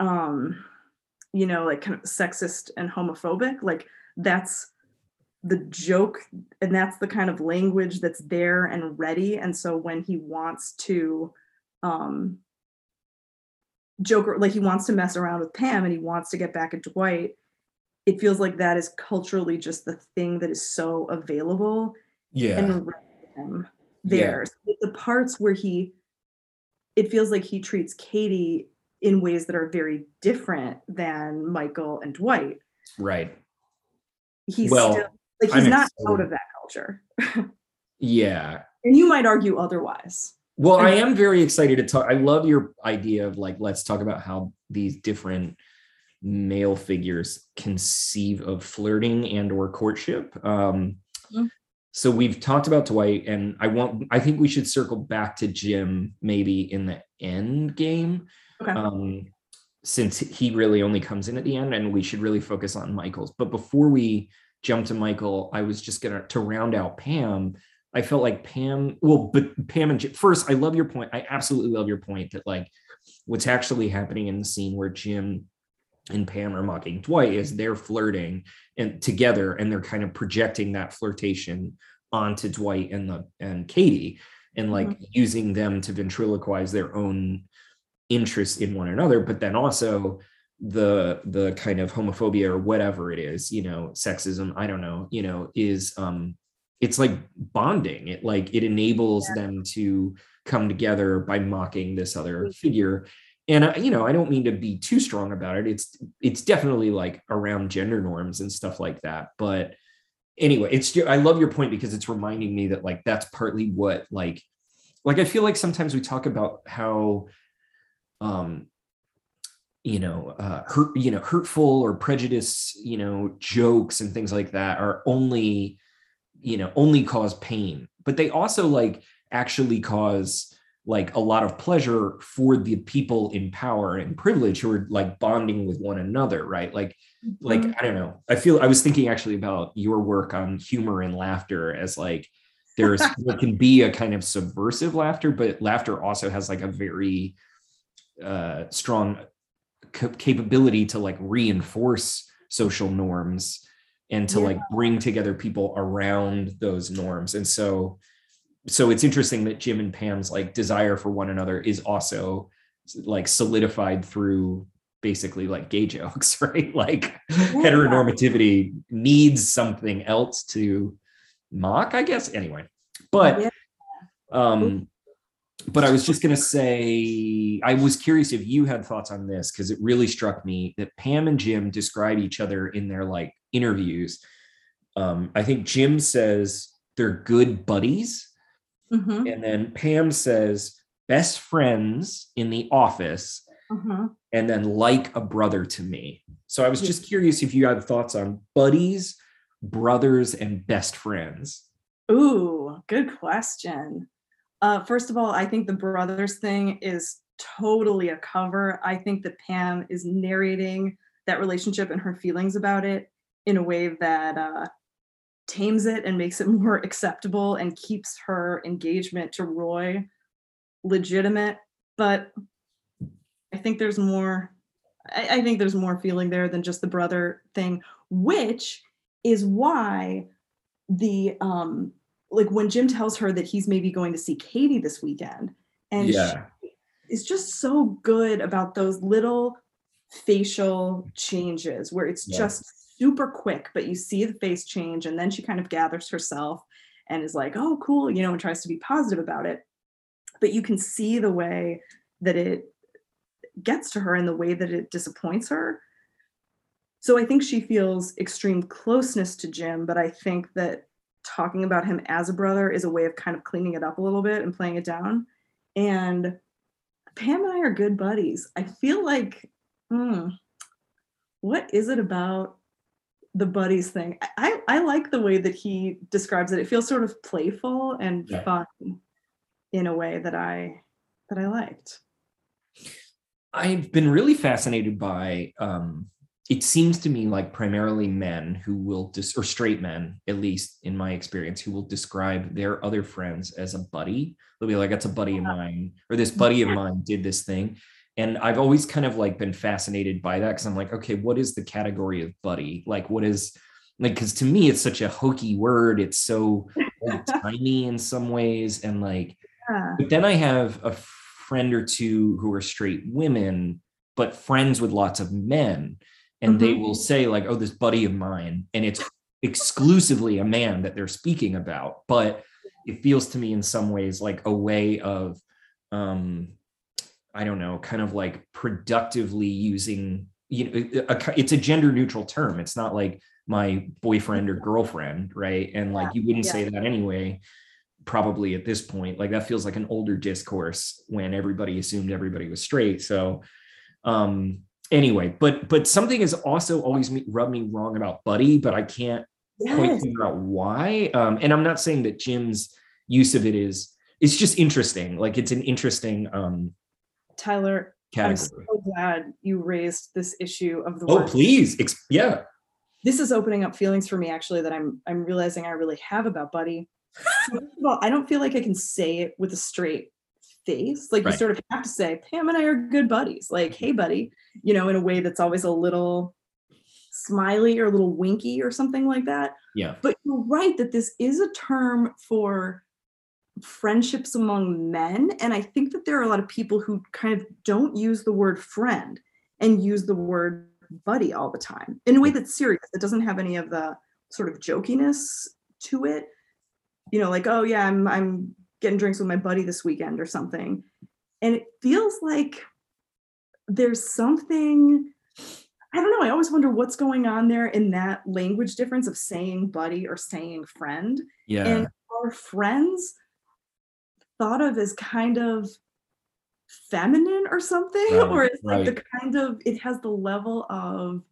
um you know like kind of sexist and homophobic like that's the joke and that's the kind of language that's there and ready and so when he wants to um joke like he wants to mess around with pam and he wants to get back at dwight it feels like that is culturally just the thing that is so available yeah and him there yeah. the parts where he it feels like he treats katie in ways that are very different than michael and dwight right he's well, still like he's I'm not excited. out of that culture. yeah. And you might argue otherwise. Well, I am very excited to talk. I love your idea of like, let's talk about how these different male figures conceive of flirting and or courtship. Um, mm-hmm. So we've talked about Dwight, and I want. I think we should circle back to Jim maybe in the end game, okay. um, since he really only comes in at the end, and we should really focus on Michael's. But before we jump to Michael, I was just gonna to round out Pam. I felt like Pam, well, but Pam and Jim, first, I love your point. I absolutely love your point that like what's actually happening in the scene where Jim and Pam are mocking Dwight is they're flirting and together and they're kind of projecting that flirtation onto Dwight and the and Katie and like mm-hmm. using them to ventriloquize their own interest in one another, but then also the the kind of homophobia or whatever it is you know sexism i don't know you know is um it's like bonding it like it enables yeah. them to come together by mocking this other mm-hmm. figure and I, you know i don't mean to be too strong about it it's it's definitely like around gender norms and stuff like that but anyway it's i love your point because it's reminding me that like that's partly what like like i feel like sometimes we talk about how um you know uh, hurt you know hurtful or prejudice you know jokes and things like that are only you know only cause pain. But they also like actually cause like a lot of pleasure for the people in power and privilege who are like bonding with one another right? Like mm-hmm. like i don't know. I feel i was thinking actually about your work on humor and laughter as like there's there can be a kind of subversive laughter but laughter also has like a very uh strong capability to like reinforce social norms and to yeah. like bring together people around those norms and so so it's interesting that jim and pam's like desire for one another is also like solidified through basically like gay jokes right like yeah. heteronormativity needs something else to mock i guess anyway but yeah. um but I was just going to say, I was curious if you had thoughts on this because it really struck me that Pam and Jim describe each other in their like interviews. Um, I think Jim says they're good buddies. Mm-hmm. And then Pam says best friends in the office. Mm-hmm. And then like a brother to me. So I was just curious if you had thoughts on buddies, brothers, and best friends. Ooh, good question. Uh, first of all, I think the brothers thing is totally a cover. I think that Pam is narrating that relationship and her feelings about it in a way that uh, tames it and makes it more acceptable and keeps her engagement to Roy legitimate. But I think there's more. I, I think there's more feeling there than just the brother thing, which is why the um like when Jim tells her that he's maybe going to see Katie this weekend, and yeah. she is just so good about those little facial changes where it's Yeah. just super quick, but you see the face change, and then she kind of gathers herself and is like, "Oh, cool," you know, and tries to be positive about it. But you can see the way that it gets to her and the way that it disappoints her. So I think she feels extreme closeness to Jim, but I think that talking about him as a brother is a way of kind of cleaning it up a little bit and playing it down. And Pam and I are good buddies. I feel like, hmm, what is it about the buddies thing? I, I, I like the way that he describes it. It feels sort of playful and Yeah. fun in a way that I that I liked. I've been really fascinated by um it seems to me like primarily men who will dis- or straight men at least in my experience who will describe their other friends as a buddy. They'll be like that's a buddy of mine or this buddy of mine did this thing. And i've always kind of like been fascinated by that because i'm like okay what is the category of buddy? Like what is like because to me it's such a hokey word. It's so tiny in some ways and like Yeah. but then I have a friend or two who are straight women, but friends with lots of men. And they Mhm. will say, like, oh, this buddy of mine. And it's exclusively a man that they're speaking about. But it feels to me in some ways like a way of, um, I don't know, kind of like productively using, you know, a, it's a gender neutral term. It's not like my boyfriend or girlfriend, right? And like you wouldn't yeah. say that anyway probably at this point like that feels like an older discourse when everybody assumed everybody was straight so um anyway but but something has also always rubbed me wrong about buddy but i can't quite figure out why um and i'm not saying that jim's use of it is it's just interesting like it's an interesting um Tyler, I'm so glad you raised this issue of the oh word. please ex- yeah This is opening up feelings for me actually that I'm I'm realizing I really have about Buddy. First of all, I don't feel like I can say it with a straight face. Like Right. you sort of have to say, Pam and I are good buddies. Like, mm-hmm. hey buddy, you know, in a way that's always a little smiley or a little winky or something like that. yeah But you're right that this is a term for friendships among men. And I think that there are a lot of people who kind of don't use the word friend and use the word buddy all the time in a way that's serious. It doesn't have any of the sort of jokiness to it. You know, like, oh yeah, I'm I'm getting drinks with my buddy this weekend or something. And it feels like there's something I don't know. I always wonder what's going on there in that language difference of saying buddy or saying friend. yeah And are friends thought of as kind of feminine or something? Right, or is like the kind of, it has the level of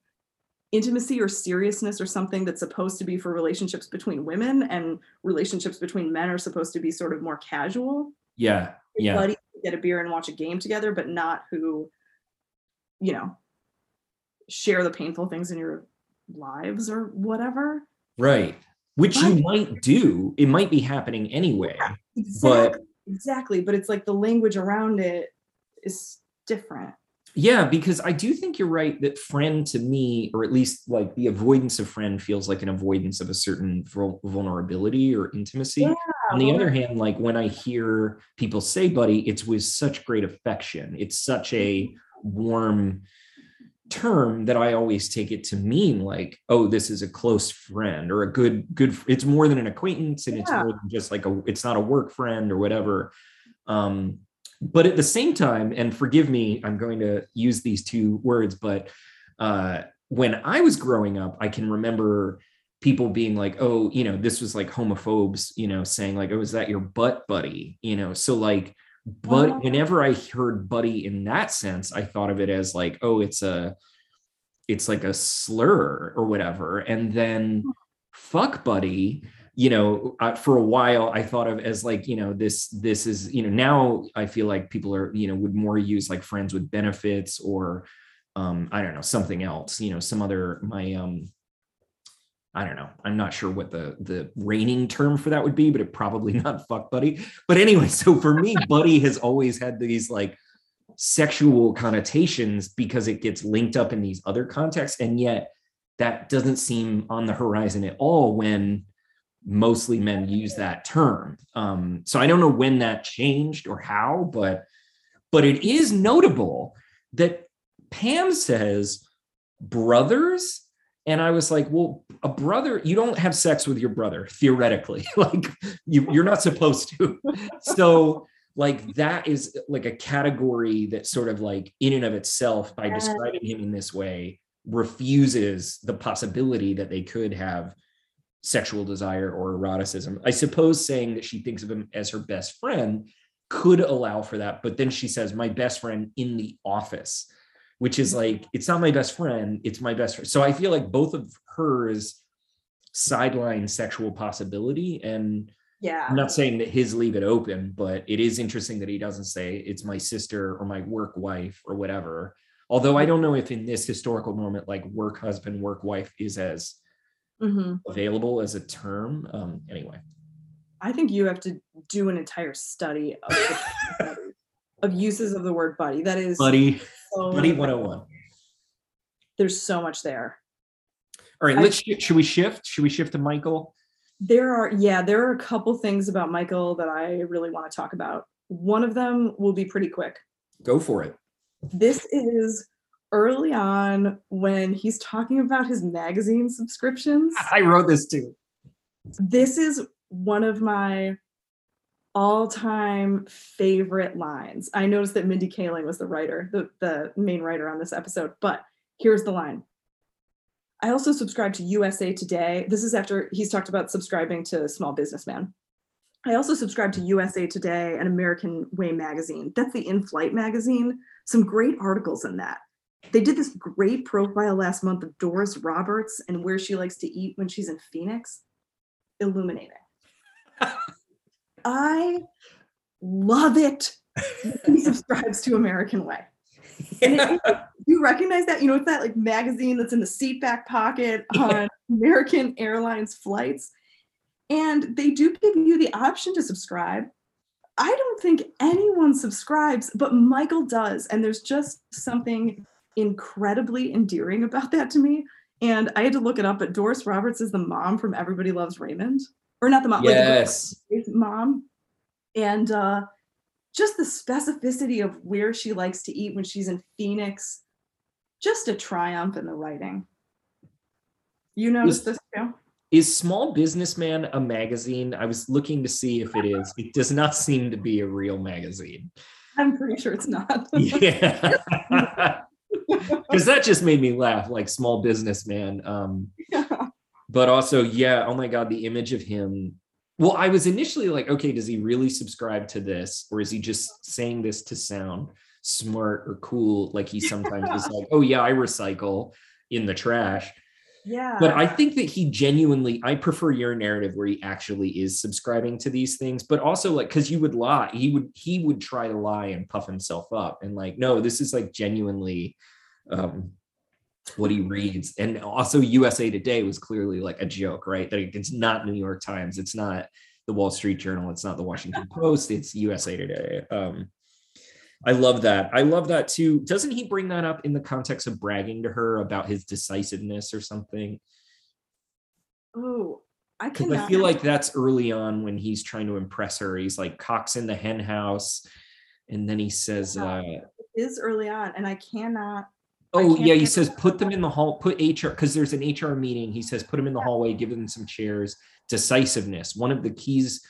intimacy or seriousness or something that's supposed to be for relationships between women and relationships between men are supposed to be sort of more casual yeah yeah buddy get a beer and watch a game together, but not who, you know, share the painful things in your lives or whatever. right which you might do it might be happening anyway Exactly. exactly. But it's like the language around it is different. Yeah, because I do think you're right that friend to me, or at least like the avoidance of friend feels like an avoidance of a certain vulnerability or intimacy. Yeah, On the other hand, like when I hear people say buddy, it's with such great affection. It's such a warm term that I always take it to mean like, oh, this is a close friend or a good, good, it's more than an acquaintance and it's more than just like a, it's not a work friend or whatever. Um, but at the same time, and forgive me, I'm going to use these two words, but uh, when I was growing up, I can remember people being like, oh, you know, this was like homophobes, you know, saying like, oh, is that your butt buddy? You know, so like, but whenever I heard buddy in that sense, I thought of it as like, oh, it's a, it's like a slur or whatever. And then fuck buddy, you know, uh, for a while I thought of as like, you know, this, this is, you know, now I feel like people are, you know, would more use like friends with benefits or, um, I don't know, something else, you know, some other, my, um, I don't know. I'm not sure what the the reigning term for that would be, but it probably not fuck buddy. But anyway, so for me, buddy has always had these like sexual connotations because it gets linked up in these other contexts and yet that doesn't seem on the horizon at all when mostly men use that term. Um, so i don't know when that changed or how but but it is notable that pam says brothers and i was like well a brother you don't have sex with your brother theoretically. Like you, you're not supposed to. So like that is like a category that sort of like in and of itself by describing him in this way refuses the possibility that they could have sexual desire or eroticism. I suppose saying that she thinks of him as her best friend could allow for that but then she says my best friend in the office which is mm. like it's not my best friend it's my best friend so i feel like both of hers sideline sexual possibility and yeah. I'm not saying that his leave it open but it is interesting that he doesn't say it's my sister or my work wife or whatever. Although i mm. don't know if in this historical moment like work husband work wife is as hmm available as a term um anyway I think you have to do an entire study of, the- of uses of the word buddy. That is buddy so buddy 101 there's so much there. all right let's shi- should we shift should we shift to michael There are yeah, there are a couple things about Michael that I really want to talk about. One of them will be pretty quick. go for it This is early on when he's talking about his magazine subscriptions. i wrote this too this is one of my all-time favorite lines. I noticed that Mindy Kaling was the writer, the, the main writer on this episode, but here's the line. I also subscribe to USA Today. This is after he's talked about subscribing to Small Businessman. I also subscribe to USA Today and American Way magazine. That's the in-flight magazine. Some great articles in that. They did this great profile last month of Doris Roberts and where she likes to eat when she's in Phoenix. Illuminating. I love it. He subscribes to American Way. And it- you recognize that? You know, it's that like magazine that's in the seat back pocket on American Airlines flights. And they do give you the option to subscribe. I don't think anyone subscribes, but Michael does. And there's just something incredibly endearing about that to me. And I had to look it up, but Doris Roberts is the mom from Everybody Loves Raymond. Or not the mom, like the yes mom. And uh just the specificity of where she likes to eat when she's in phoenix. Just a triumph in the writing. You noticed this too? Is small businessman a magazine? I was looking to see if it is. It does not seem to be a real magazine. I'm pretty sure it's not. Yeah because that just made me laugh like small businessman um but also yeah oh my god the image of him. Well i was initially like okay does he really subscribe to this or is he just saying this to sound smart or cool? Like he sometimes is like oh yeah i recycle in the trash. Yeah. But i think that he genuinely i prefer your narrative where he actually is subscribing to these things but also like because you would lie he would he would try to lie and puff himself up and like no this is like genuinely um what he reads. And also usa today was clearly like a joke right? That it's not new york times. It's not the wall street journal. It's not the washington post. It's usa today. Um I love that. I love that too. Doesn't he bring that up in the context of bragging to her about his decisiveness or something? oh i cannot I feel like that's early on when he's trying to impress her. He's like cocks in the hen house, and then he says, uh, it is early on and i cannot "Oh yeah," he says, "Put them in the hall. Put HR because there's an HR meeting." He says, "Put them in the hallway. Give them some chairs." Decisiveness, one of the keys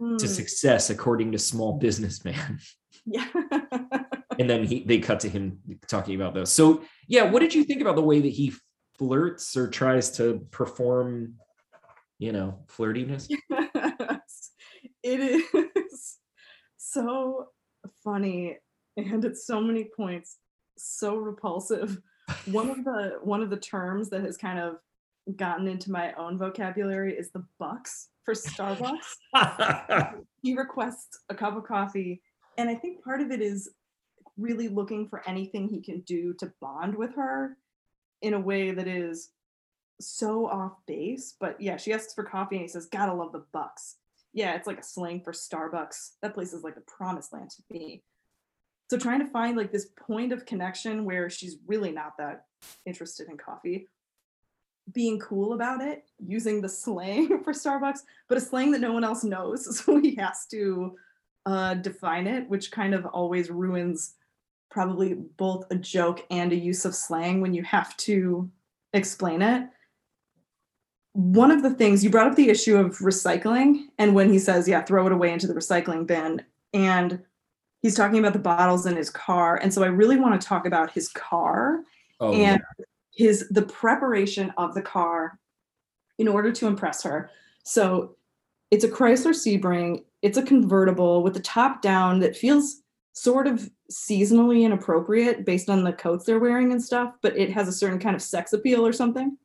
to Hmm, success, according to Small Businessman. yeah and then he they cut to him talking about those. So yeah, what did you think about the way that he flirts or tries to perform, you know, flirtiness? Yes, it is so funny and at so many points so repulsive. One of the one of the terms that has kind of gotten into my own vocabulary is the bucks for starbucks. He requests a cup of coffee and i think part of it is really looking for anything he can do to bond with her in a way that is so off base but yeah she asks for coffee and he says gotta love the bucks. Yeah it's like a slang for starbucks. That place is like the promised land to me So trying to find like this point of connection where she's really not that interested in coffee, being cool about it, using the slang for Starbucks, but a slang that no one else knows. So he has to uh, define it, which kind of always ruins probably both a joke and a use of slang when you have to explain it. One of the things you brought up the issue of recycling, and when he says, Yeah, throw it away into the recycling bin. And he's talking about the bottles in his car. And so I really want to talk about his car Oh, and his the preparation of the car in order to impress her. So it's a Chrysler Sebring. It's a convertible with the top down that feels sort of seasonally inappropriate based on the coats they're wearing and stuff, but it has a certain kind of sex appeal or something.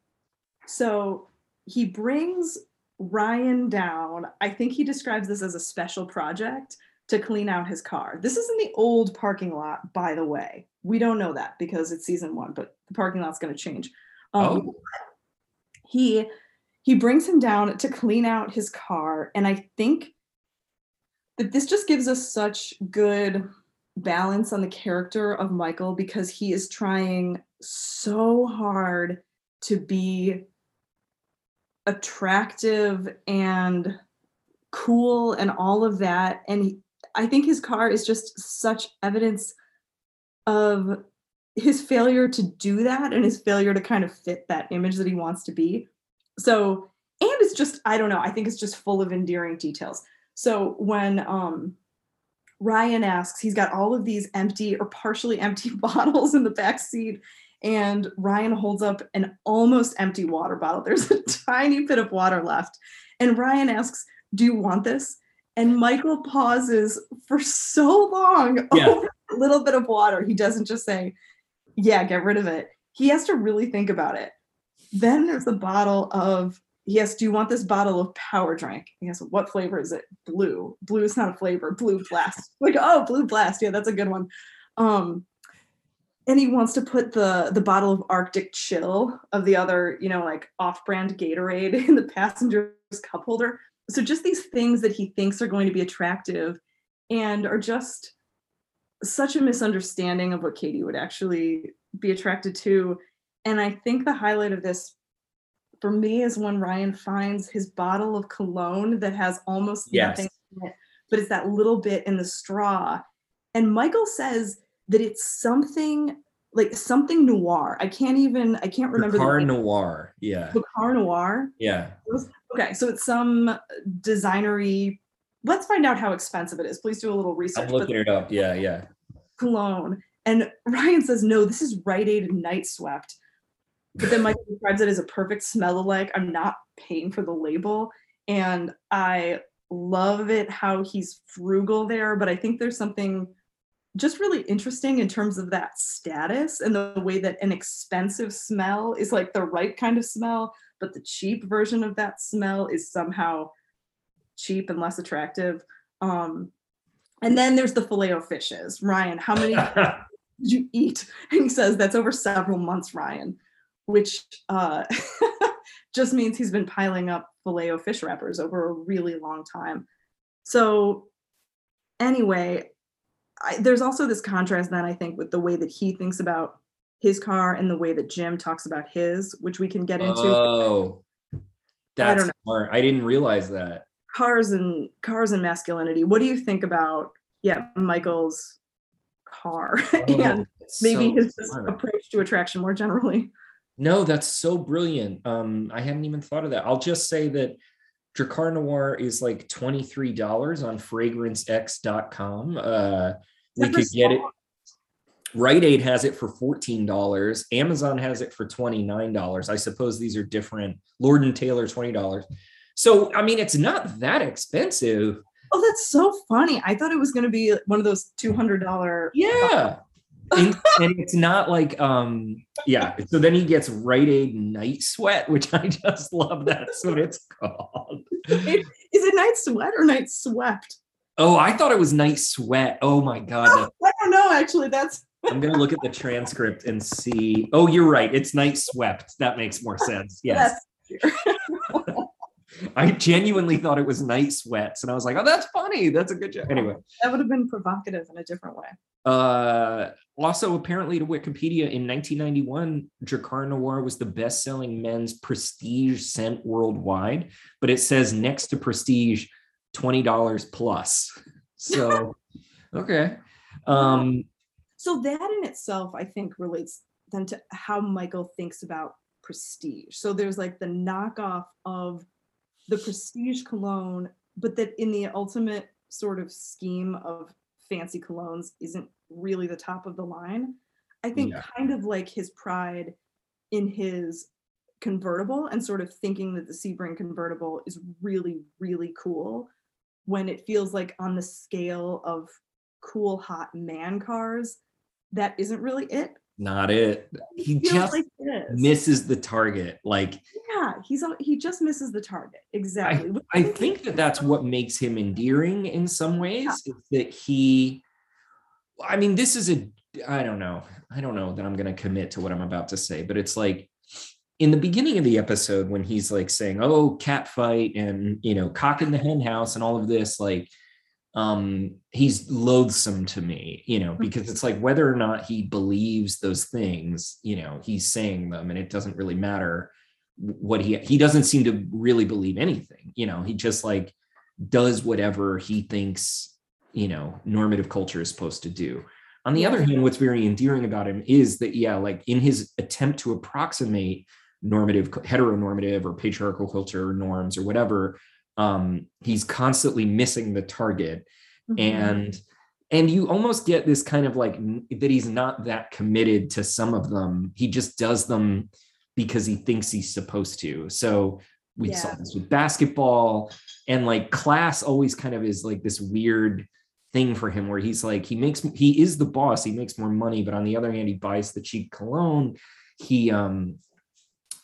So he brings Ryan down. I think he describes this as a special project to clean out his car. This is in the old parking lot, by the way. We don't know that because it's season one, but the parking lot's going to change. Um, Oh. He he brings him down to clean out his car, and I think that this just gives us such good balance on the character of Michael because he is trying so hard to be attractive and cool and all of that and he, i think his car is just such evidence of his failure to do that and his failure to kind of fit that image that he wants to be so and it's just i don't know i think it's just full of endearing details so when um ryan asks he's got all of these empty or partially empty bottles in the back seat and Ryan holds up an almost empty water bottle. There's a tiny bit of water left. And Ryan asks, Do you want this? And Michael pauses for so long Yeah. over a little bit of water. He doesn't just say, Yeah, get rid of it. He has to really think about it. Then there's the bottle of, Yes, do you want this bottle of power drink? Yes, what flavor is it? Blue. Blue is not a flavor. Blue blast. Like, oh, blue blast. Yeah, that's a good one. Um, and he wants to put the the bottle of arctic chill of the other you know like off-brand gatorade in the passenger's cup holder so just these things that he thinks are going to be attractive and are just such a misunderstanding of what katie would actually be attracted to and i think the highlight of this for me is when ryan finds his bottle of cologne that has almost Yes. nothing in it but it's that little bit in the straw and michael says that it's something like something noir. I can't even I can't remember Car. Noir. Yeah. Car noir. Yeah. Okay, so it's some designery. Let's find out how expensive it is. Please do a little research. I'm looking it up. Yeah. Yeah. cologne. And Ryan says, no, this is Rite Aid Night Swept. But then Michael describes it as a perfect smell alike. I'm not paying for the label. And I love it how he's frugal there, but I think there's something just really interesting in terms of that status and the way that an expensive smell is like the right kind of smell, but the cheap version of that smell is somehow cheap and less attractive. Um, and then there's the filet o fishes. Ryan, how many did you eat? And he says that's over several months, Ryan, which uh, just means he's been piling up filet o fish wrappers over a really long time. So, anyway, I, there's also this contrast then I think with the way that he thinks about his car and the way that Jim talks about his, which we can get into. Oh, that's know. smart. I didn't realize that. cars and cars and masculinity. What do you think about yeah Michael's car and Oh, that's maybe so his smart. approach to attraction more generally? No, that's so brilliant. Um, I hadn't even thought of that. I'll just say that Drakkar Noir is like $23 on fragrancex.com. Uh, we could get it. Rite Aid has it for $14. Amazon has it for $29. I suppose these are different. Lord and Taylor, $20. So, I mean, it's not that expensive. Oh, that's so funny. I thought it was going to be one of those two hundred dollar. Yeah. and, and it's not like um yeah so then he gets Rite Aid night sweat which i just love that's what it's called Is it night sweat or night swept? oh i thought it was night sweat oh my god that- I don't know. Actually, that's i'm gonna look at the transcript and see oh you're right it's night swept that makes more sense yes I genuinely thought it was night sweats, and I was like, "Oh, that's funny. That's a good joke." Anyway, That would have been provocative in a different way. uh, also apparently to Wikipedia in 1991, Drakkar Noir was the best-selling men's prestige scent worldwide, but it says next to prestige, twenty dollars plus. So, okay. Um, So that in itself, I think, relates then to how Michael thinks about prestige. So there's like the knockoff of the prestige cologne, but that in the ultimate sort of scheme of fancy colognes isn't really the top of the line. I think Yeah. kind of like his pride in his convertible and sort of thinking that the Sebring convertible is really, really cool when it feels like on the scale of cool hot man cars that isn't really it not it. He just like misses the target. Like yeah he's on he just misses the target exactly Which I think that that's what makes him endearing in some ways. Is that he? I mean, this is a. I don't know. I don't know that I'm going to commit to what I'm about to say, but it's like in the beginning of the episode when he's like saying, "Oh, cat fight," and you know, cock in the hen house, and all of this, like, um, he's loathsome to me, you know, because it's like whether or not he believes those things, you know, he's saying them, and it doesn't really matter what he he doesn't seem to really believe anything you know he just like does whatever he thinks you know normative culture is supposed to do. On the other hand what's very endearing about him is that yeah like in his attempt to approximate normative heteronormative or patriarchal culture norms or whatever um he's constantly missing the target. Mhm. and and you almost get this kind of like that he's not that committed to some of them. He just does them because he thinks he's supposed to. So we saw this with basketball and like class always kind of is like this weird thing for him where he's like he makes he is the boss. He makes more money but on the other hand he buys the cheap cologne. He um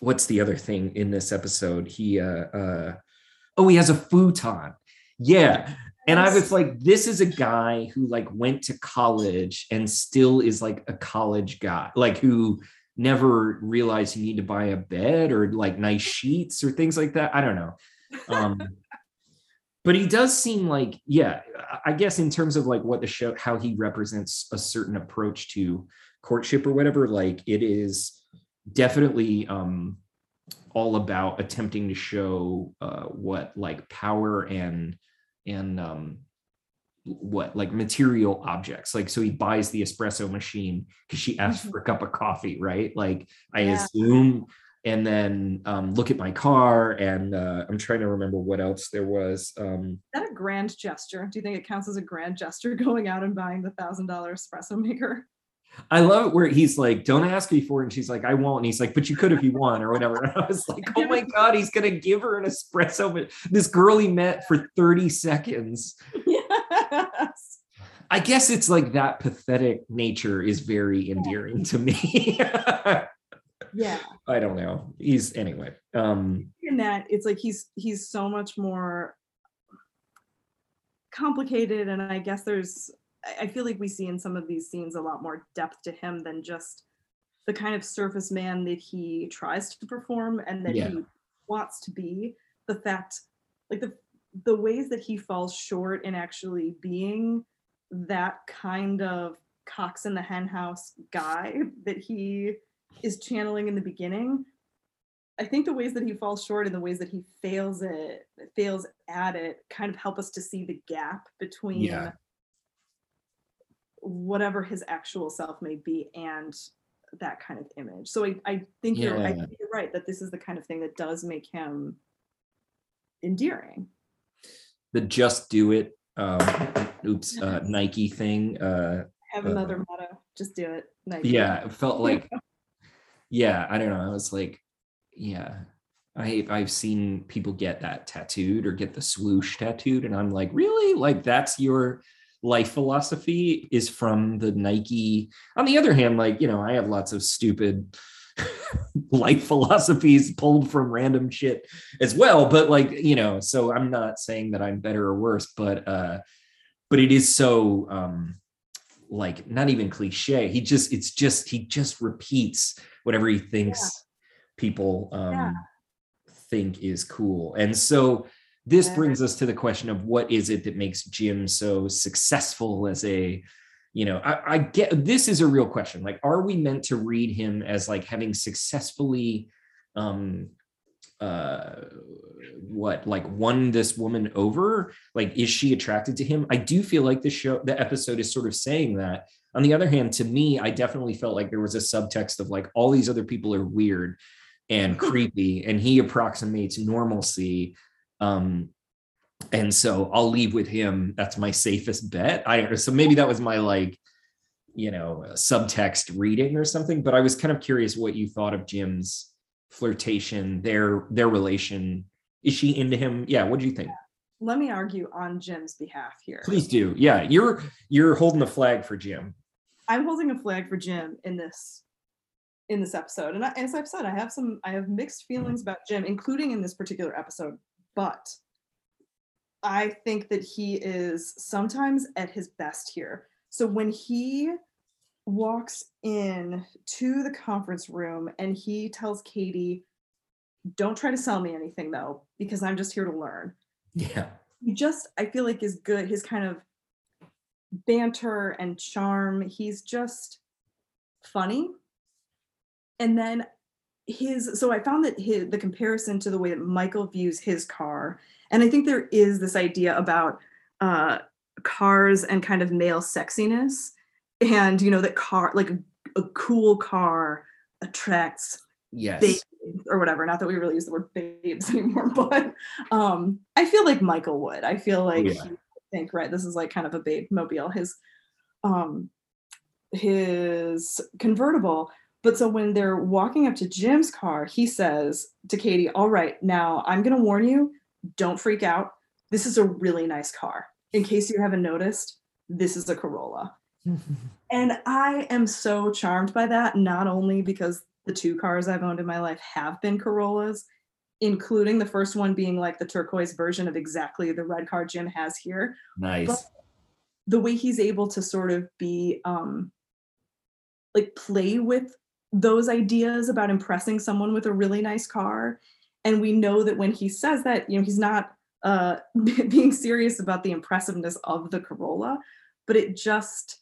what's the other thing in this episode? He uh uh oh he has a futon yeah and I was like, this is a guy who like went to college and still is like a college guy, like who never realized you need to buy a bed or like nice sheets or things like that. I don't know. Um, but he does seem like, yeah, I- I guess in terms of like what the show, how he represents a certain approach to courtship or whatever, like it is definitely um all about attempting to show uh what like power and and um what like material objects like so he buys the espresso machine because she asks Mhm. for a cup of coffee right like i Yeah. assume and then um look at my car and uh i'm trying to remember what else there was um Is that a grand gesture do you think it counts as a grand gesture going out and buying the thousand dollar espresso maker i love it where he's like don't ask me for it and she's like i won't and he's like but you could if you want or whatever and i was like oh my god he's gonna give her an espresso but this girl he met for 30 seconds yes I guess it's like that pathetic nature is very endearing to me. yeah I don't know. He's anyway. Um in that it's like he's he's so much more complicated and i guess there's I- feel like we see in some of these scenes a lot more depth to him than just the kind of surface man that he tries to perform and that Yeah. he wants to be the fact like the the ways that he falls short in actually being that kind of cox in the hen house guy that he is channeling in the beginning I think the ways that he falls short and the ways that he fails it, fails at it, kind of help us to see the gap between Yeah. Whatever his actual self may be and that kind of image. So I, I think you're I think you're right that this is the kind of thing that does make him endearing. the just do it um oops uh Nike thing. Uh Have Uh, another motto, just do it. Nike. yeah, it felt like yeah, I don't know. I was like, yeah. I I've seen people get that tattooed or get the swoosh tattooed, and I'm like, really? Like that's your life philosophy is from the Nike. On the other hand, like, you know, I have lots of stupid life philosophies pulled from random shit as well. But like, you know, so I'm not saying that I'm better or worse, but uh, but it is so um like not even cliche. He just it's just he just repeats whatever he thinks people um Yeah. think is cool. And so this Yeah. brings us to the question of what is it that makes Jim so successful as a you know I, I get this is a real question. Like are we meant to read him as like having successfully um uh what like won this woman over? Like is she attracted to him? I do feel like the show the episode is sort of saying that. On the other hand to me i definitely felt like there was a subtext of like all these other people are weird and creepy and he approximates normalcy um and so i'll leave with him. That's my safest bet. I so maybe that was my like you know subtext reading or something but i was kind of curious what you thought of jim's flirtation their their relation. Is she into him? Yeah what do you think? Let me argue on Jim's behalf here. please do. Yeah you're you're holding the flag for jim. I'm holding a flag for Jim in this in this episode. And I, as I've said, I have some I have mixed feelings about Jim, including in this particular episode. But I think that he is sometimes at his best here. So when he walks in to the conference room and he tells Katie, "Don't try to sell me anything though, because I'm just here to learn." yeah he just I feel like is good. His kind of banter and charm. He's just funny. And then his so I found that his the comparison to the way that Michael views his car, and I think there is this idea about uh cars and kind of male sexiness, and you know that car like a cool car attracts yes babes or whatever. Not that we really use the word babes anymore, but um, I feel like Michael would. I feel like Yeah. think right. This is like kind of a babe mobile. His um, his convertible. But so when they're walking up to Jim's car, he says to Katie, "All right, now I'm gonna warn you. Don't freak out. This is a really nice car. In case you haven't noticed, this is a Corolla." And I am so charmed by that, not only because the two cars I've owned in my life have been Corollas, including the first one being like the turquoise version of exactly the red car Jim has here. nice The way he's able to sort of be um like play with those ideas about impressing someone with a really nice car. And we know that when he says that, you know, he's not uh being serious about the impressiveness of the Corolla, but it just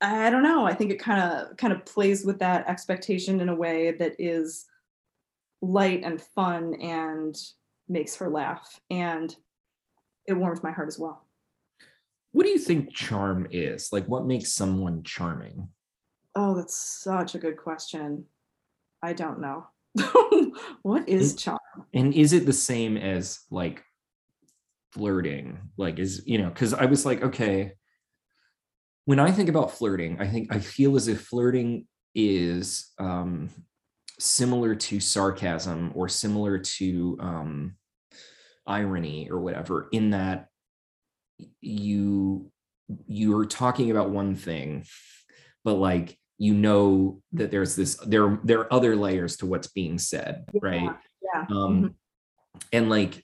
I don't know. I think it kind of kind of plays with that expectation in a way that is light and fun and makes her laugh and it warms my heart as well. what do you think charm is like what makes someone charming Oh, that's such a good question. I don't know. what is Mm. charm? and is it the same as like flirting like is you know because i was like okay when i think about flirting i think i feel as if flirting is um similar to sarcasm or similar to um irony or whatever in that you you're talking about one thing but like you know that there's this there there are other layers to what's being said right? Yeah. um and like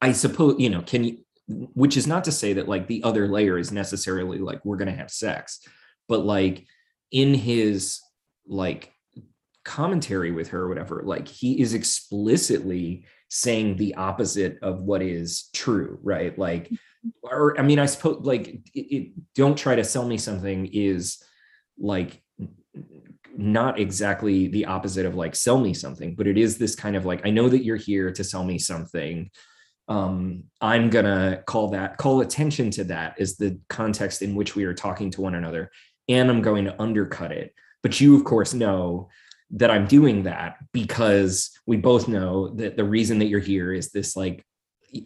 i suppose you know can you which is not to say that like the other layer is necessarily like we're gonna have sex but like in his like commentary with her or whatever like he is explicitly saying the opposite of what is true right? Like or i mean i suppose like it, it don't try to sell me something is like not exactly the opposite of like sell me something but it is this kind of like i know that you're here to sell me something. Um i'm gonna call that call attention to that is the context in which we are talking to one another and i'm going to undercut it. But you of course know that i'm doing that because we both know that the reason that you're here is this like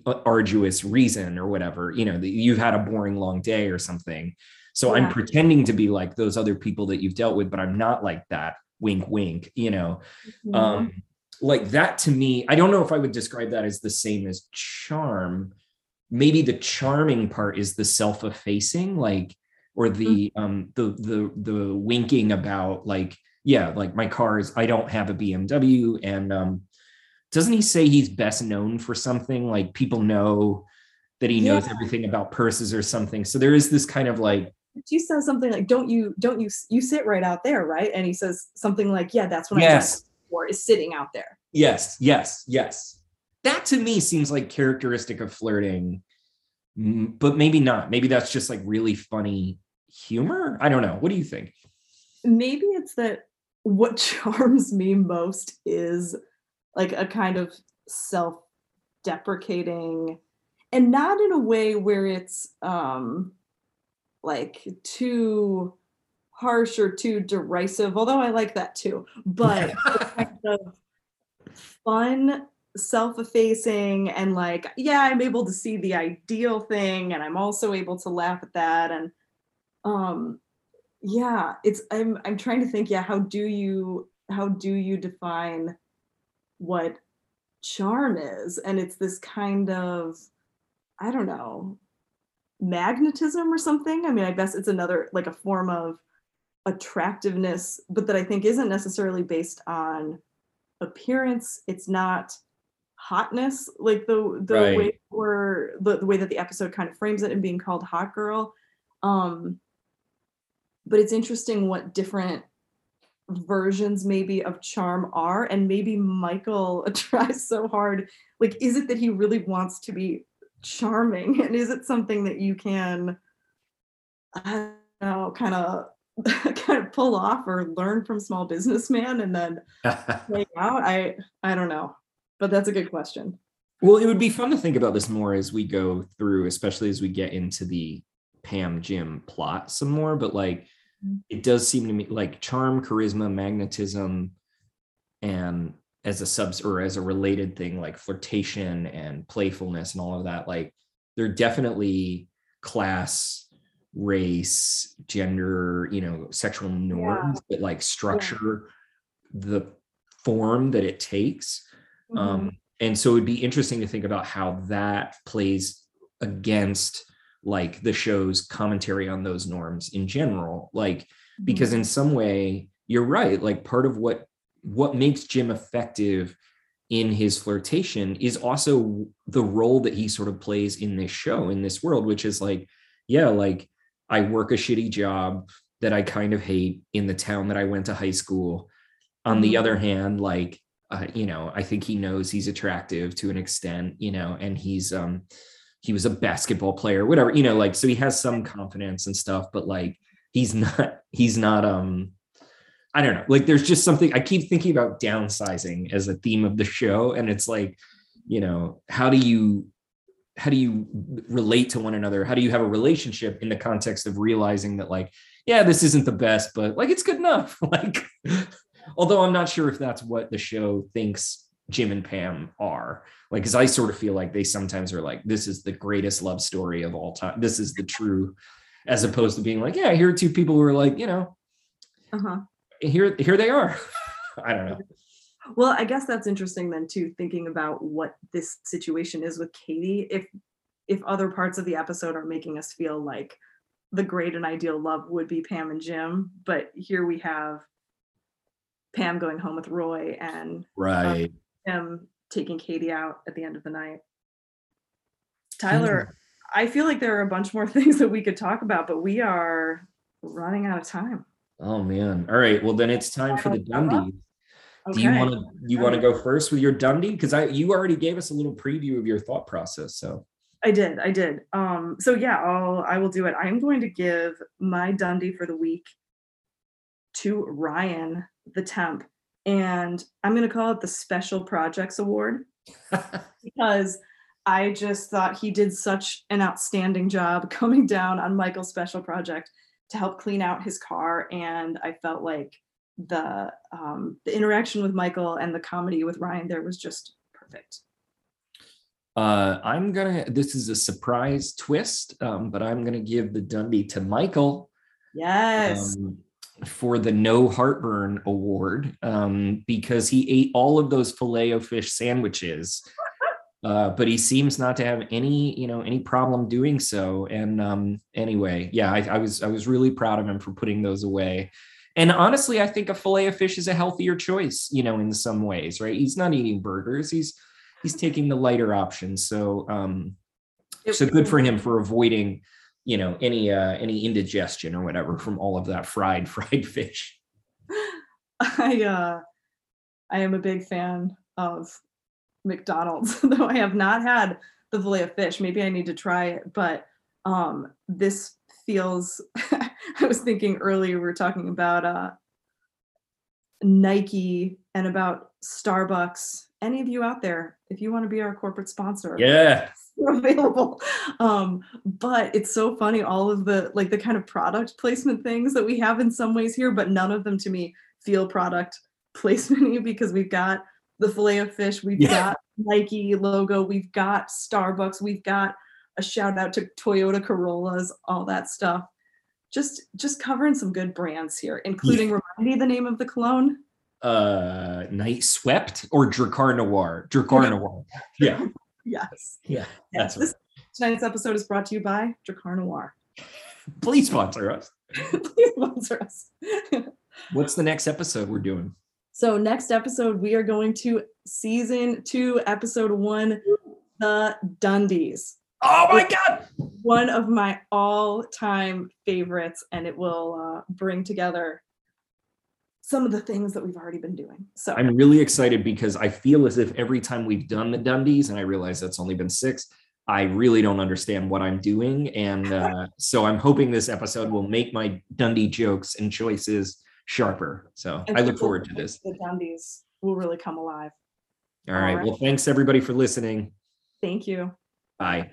arduous reason or whatever you know that you've had a boring long day or something so i'm pretending to be like those other people that you've dealt with but i'm not like that. Wink wink you know? Mhm. um like that to me i don't know if i would describe that as the same as charm. Maybe the charming part is the self-effacing like or the um the the the winking about like yeah like my car is i don't have a bmw and um doesn't he say he's best known for something? Like people know that he knows Yeah. everything about purses or something. So there is this kind of like she says something like, "Don't you? Don't you? You sit right out there, right?" And he says something like, "Yeah, that's what Yes. I'm for is sitting out there." yes yes yes that to me seems like characteristic of flirting, but maybe not. Maybe that's just like really funny humor. I don't know. What do you think? Maybe it's that what charms me most is like a kind of self deprecating and not in a way where it's um like too harsh or too derisive although i like that too but kind of fun self-effacing and like yeah i'm able to see the ideal thing and i'm also able to laugh at that and um yeah it's i'm i'm trying to think yeah how do you how do you define what charm is? And it's this kind of i don't know magnetism or something. I mean i guess it's another like a form of attractiveness but that i think isn't necessarily based on appearance. It's not hotness like the the Right. way or the, the way that the episode kind of frames it and being called hot girl. Um but it's interesting what different versions maybe of charm are and maybe michael tries so hard like is it that he really wants to be charming and is it something that you can i don't know kind of kind of pull off or learn from small businessman and then play out i i don't know but that's a good question Well, it would be fun to think about this more as we go through, especially as we get into the Pam Jim plot some more. But like, Mhm. it does seem to me like charm, charisma, magnetism, and as a subs or as a related thing, like flirtation and playfulness and all of that, like they're definitely class, race, gender, you know, sexual norms that like structure the form that it takes. Mhm. Um, and so it'd be interesting to think about how that plays against like the show's commentary on those norms in general. Like, because in some way, you're right. Like part of what what makes Jim effective in his flirtation is also the role that he sort of plays in this show, in this world, which is like, yeah, like I work a shitty job that I kind of hate in the town that I went to high school. On the Mhm. other hand, like uh, you know, I think he knows he's attractive to an extent, you know, and he's um he was a basketball player, whatever, you know, like so he has some confidence and stuff, but like he's not he's not um I don't know. Like there's just something I keep thinking about downsizing as a theme of the show and it's like, you know, how do you how do you relate to one another? How do you have a relationship in the context of realizing that like, yeah, this isn't the best, but like it's good enough. like although I'm not sure if that's what the show thinks Jim and Pam are. Like, because I sort of feel like they sometimes are like, this is the greatest love story of all time. This is the true, as opposed to being like, yeah, here are two people who are like, you know, uh-huh here, here they are. I don't know. Well, I guess that's interesting then too, thinking about what this situation is with Katie. If if other parts of the episode are making us feel like the great and ideal love would be Pam and Jim, but here we have Pam going home with Roy and uh, Right. him taking Katie out at the end of the night. Hmm. Tyler, I feel like there are a bunch more things that we could talk about, but we are running out of time. Oh man. All right. Well, then it's time for the Dundie. Do you want to you want to go first with your Dundie? Because I you already gave us a little preview of your thought process. So I did, I did. Um, so yeah, I'll I will do it. I'm going to give my Dundie for the week to Ryan the temp, and I'm gonna call it the Special Projects Award because I just thought he did such an outstanding job coming down on Michael's special project to help clean out his car, and I felt like the um, the interaction with Michael and the comedy with Ryan there was just perfect. Uh, I'm gonna. This is a surprise twist, um, but I'm gonna give the Dundie to Michael Yes. um, for the No Heartburn Award um, because he ate all of those filet o fish sandwiches, uh, but he seems not to have any, you know, any problem doing so. And um, anyway, yeah, I, I was I was really proud of him for putting those away. And honestly, I think a filet of fish is a healthier choice, you know, in some ways, right? He's not eating burgers. He's he's taking the lighter option. So um so good for him for avoiding, you know, any uh any indigestion or whatever from all of that fried fried fish. I uh I am a big fan of McDonald's, though I have not had the filet of fish. Maybe I need to try it, but um, this feels. I was thinking earlier we were talking about uh, Nike and about Starbucks. Any of you out there, if you want to be our corporate sponsor, Yeah. available. Um, but it's so funny, all of the like the kind of product placement things that we have in some ways here, but none of them to me feel product placement because we've got the filet of fish, we've Yeah. got Nike logo, we've got Starbucks, we've got a shout out to Toyota Corollas, all that stuff. Just just covering some good brands here, including remind me the name of the cologne. Uh, Night Swept or Drakkar Noir? Drakkar Noir. Yeah. Yes. Yeah. Yes. That's This tonight's episode is brought to you by Drakkar Noir. Please sponsor us. Please sponsor us. What's the next episode we're doing? So next episode, we are going to season two, episode one, the Dundies. Oh my God. One of my all-time favorites, and it will uh, bring together some of the things that we've already been doing. So I'm really excited because I feel as if every time we've done the Dundies, and I realize that's only been six, I really don't understand what I'm doing. And uh, so I'm hoping this episode will make my Dundie jokes and choices sharper. So and I look forward to this. The Dundies will really come alive. All right. All right. Well, thanks everybody for listening. Thank you. Bye.